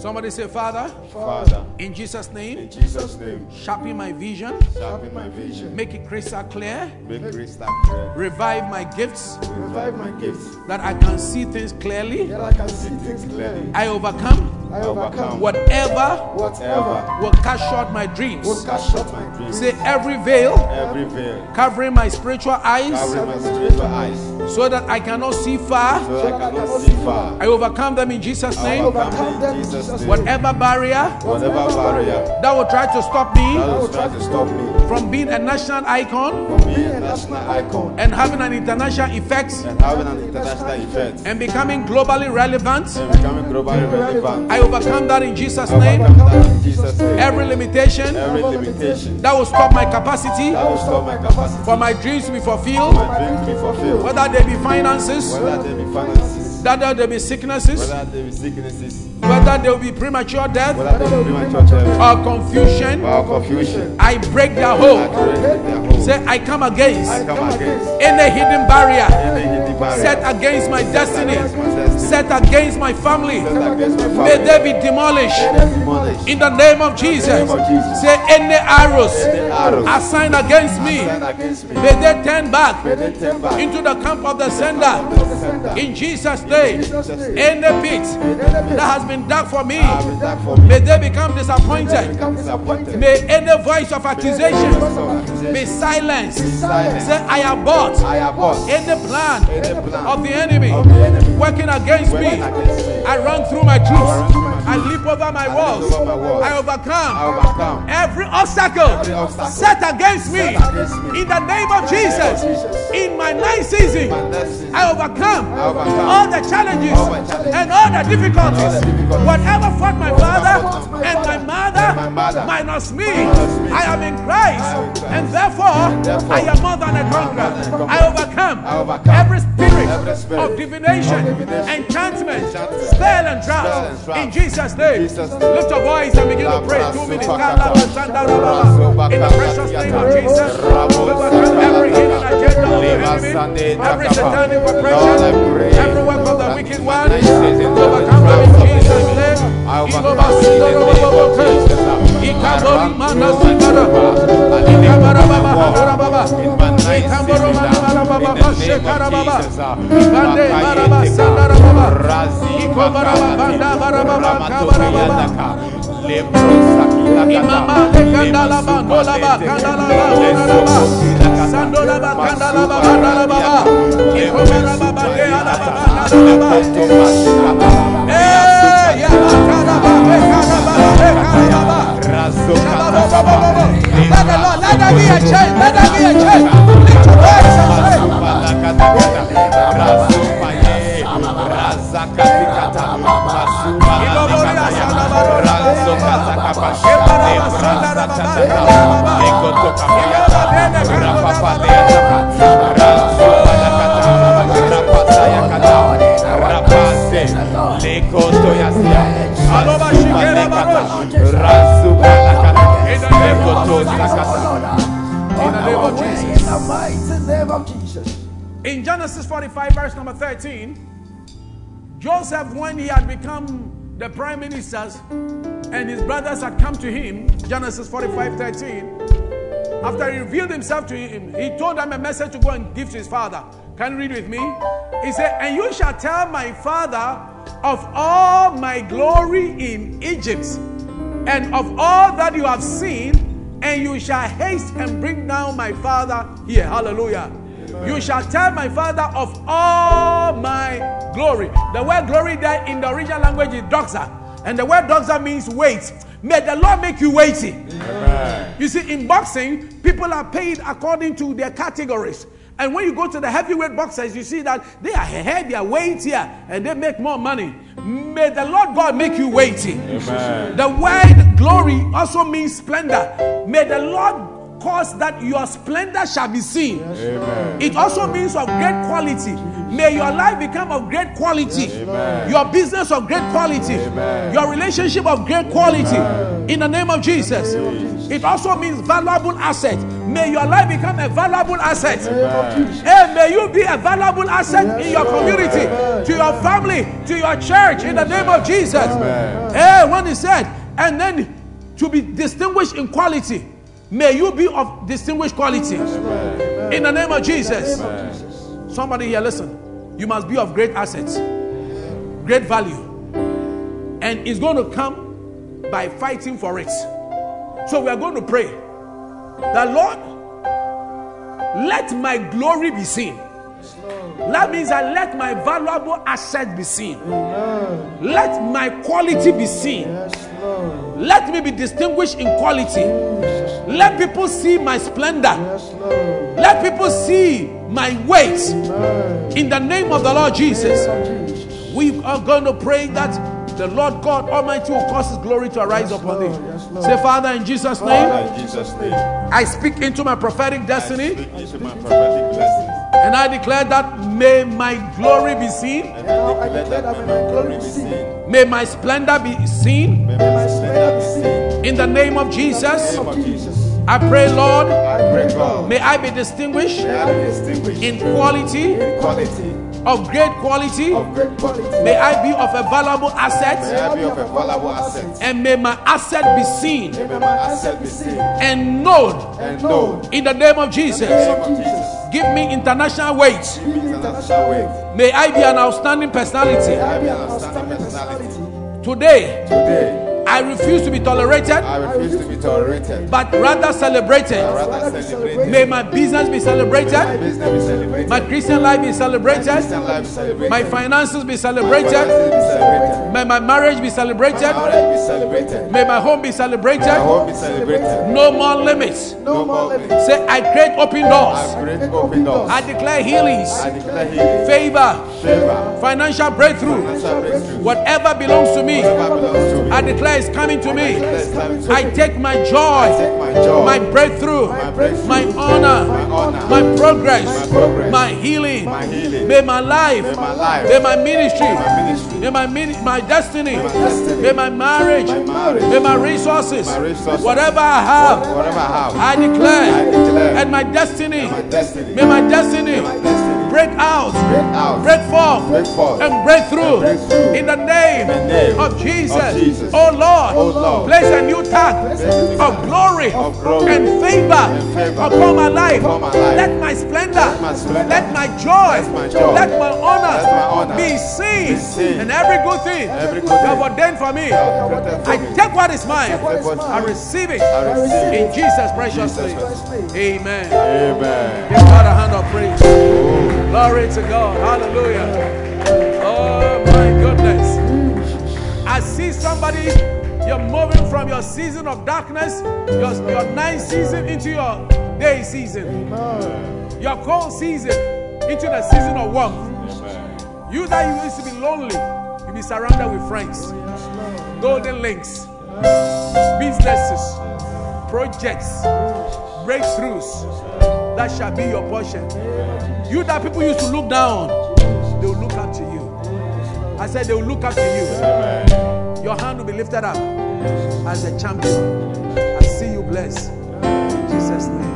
Somebody say, Father, Father, in Jesus' name, in Jesus' name, sharpen my vision, sharpen my vision, make it crystal clear, make crystal clear, revive my gifts revive my gifts, that I can see things clearly. that I can see things clearly. I overcome I overcome whatever whatever will cut short my dreams. will cut short my dreams. Say every veil Every veil, covering my spiritual eyes covering my spiritual eyes, so that I cannot see far. so that I cannot see far. I overcome them in Jesus' name. Overcome them in Jesus' name. Whatever barrier Whatever barrier that will try to stop me that will try to stop me from being a national icon from being a national icon and having an international effect and having an international effect and becoming globally relevant, and becoming globally relevant. I overcome that in Jesus' name. in Jesus' name. Every limitation Every limitation that will stop my capacity that will stop my capacity for my dreams to be fulfilled, my dream to be fulfilled. whether they be finances, Whether they be finances, whether they be sicknesses, whether they be sicknesses, whether they will be premature death whether they be premature death, or confusion, or confusion. I break their hold. break their hold. Say, I come against I come against any hidden barrier any hidden barrier set against my destiny, against my destiny, set against my family. set against my May they be demolished in the name of Jesus. name of Jesus. Say, any arrows assigned against me, Stand against me. may they turn back May they turn back into the camp of the sender. In Jesus' name, any pit that has been dug for me, I will die for me. may they become disappointed. May any voice of accusation be silenced. Say, I abort any plan of the enemy of the enemy working against against me. I run through my troops. I leap over my walls. over my walls. I overcome I overcome every obstacle set against me. In the name of Jesus. In my ninth season. I overcome all the challenges all the challenges and all the difficulties. all the difficulties. Whatever fought my father and my mother, minus me. I am in Christ, I am in Christ. and therefore, I am more than a conqueror. I overcome, every spirit, of divination, enchantment, spell and trap. In Jesus' name, Jesus' name. lift your voice and begin to pray. Two minutes. In the precious name of Jesus, every hidden agenda of the enemy, every satanic oppression, every work of the wicked one. Overcome them in Jesus' name. Iloba sindoro bobo ke. Ikabori Imama le kandala ba ba ba ba ba ba ba ba ba ba ba ba ba eh ba ba be kandala ba let there be a change let there be a change in the name of Jesus In the mighty name of Jesus. In Genesis 45, verse number 13, Joseph, when he had become the prime ministers and his brothers had come to him, Genesis 45, 13, after he revealed himself to him, he told them a message to go and give to his father. Can you read with me? He said, And you shall tell my father of all my glory in Egypt and of all that you have seen, and you shall haste and bring down my father here. Hallelujah. You shall tell my father of all my glory. The word glory there in the original language is doxa, and the word doxa means weight. May the Lord make you weighty. You see, in boxing, people are paid according to their categories. And when you go to the heavyweight boxers, you see that they are heavy, they are weightier, and they make more money. May the Lord God make you weighty. The word glory also means splendor. May the Lord cause that your splendor shall be seen. It also means of great quality. May your life become of great quality. Your business of great quality. Your relationship of great quality. In the name of Jesus. It also means valuable asset. May your life become a valuable asset. Hey, may you be a valuable asset in your community, to your family, to your church. In the name of Jesus. Hey, when he said, and then to be distinguished in quality. May you be of distinguished quality. In the name of Jesus. Somebody here, listen. You must be of great assets, great value. And it's going to come by fighting for it. So we are going to pray. The Lord, let my glory be seen. That means I let my valuable asset be seen. Let my quality be seen. Let me be distinguished in quality. Let people see my splendor. Let people see my weight. In the name of the Lord Jesus, we are going to pray that the Lord God Almighty will cause His glory to arise upon thee. Say, Father, in Jesus' name, In Jesus' name, I speak into my prophetic destiny into my prophetic blessings. and I declare that may my glory be seen, And I declare that may my glory be seen. may my splendor be seen. May my splendor be seen. In the name of Jesus, In the name of Jesus. I pray, Lord, I pray God. may I be distinguished May I be distinguished in quality, of great quality. Of great quality. May I be of a valuable asset, I be of a valuable asset. and may my asset be seen May my asset be seen and known. In the name of Jesus, name of Jesus. give me international weight. Give me international way. May I be an outstanding personality. I be an outstanding personality. Today, Today, I refuse to be tolerated, I refuse to be tolerated. but rather celebrated. I rather celebrate. May my business be celebrated, business be celebrated. my Christian life be celebrated, Christian life be celebrated. my finances be finances celebrated, be celebrated. may my marriage be celebrated, Marriage be celebrated. may my home be My celebrated. home be celebrated. No more limits. No more limits. Say, I create open doors. I doors. create open doors. I declare healings, I declare healing, favor, favor, financial breakthrough. financial breakthrough. Whatever belongs to me, Whatever belongs to me. I declare is coming to me. Let's come to I take my joy, my breakthrough, my honor, my progress, my healing. my. May my life, May my life, may my ministry, my may my my destiny, my may my marriage, may my resources, whatever I have, I declare, and my destiny, may my destiny my destiny, break out, break out, break forth, break forth, and break through. and break through. In the name, In the name of Jesus. of Jesus. Oh Lord, Oh Lord. place a new tag of glory, of glory and favor, and favor upon my life. upon my life. Let my splendor, my splendor, let my joy, let my joy, let my honor, let my honor be seen, be seen. and every good thing Every good you have ordained for me. I take what is mine. take what is I receive it in. Jesus' precious name. Amen. Amen. Give God a hand of praise. Oh. Glory to God. Hallelujah. Oh my goodness. I see somebody, you're moving from your season of darkness, your, your night season into your day season. Your cold season into the season of warmth. You that used to be lonely, you'll be surrounded with friends. Golden links, businesses, projects, breakthroughs. That shall be your portion. You that people used to look down, they will look up to you. I said they will look up to you. Your hand will be lifted up as a champion. I see you blessed. In Jesus' name.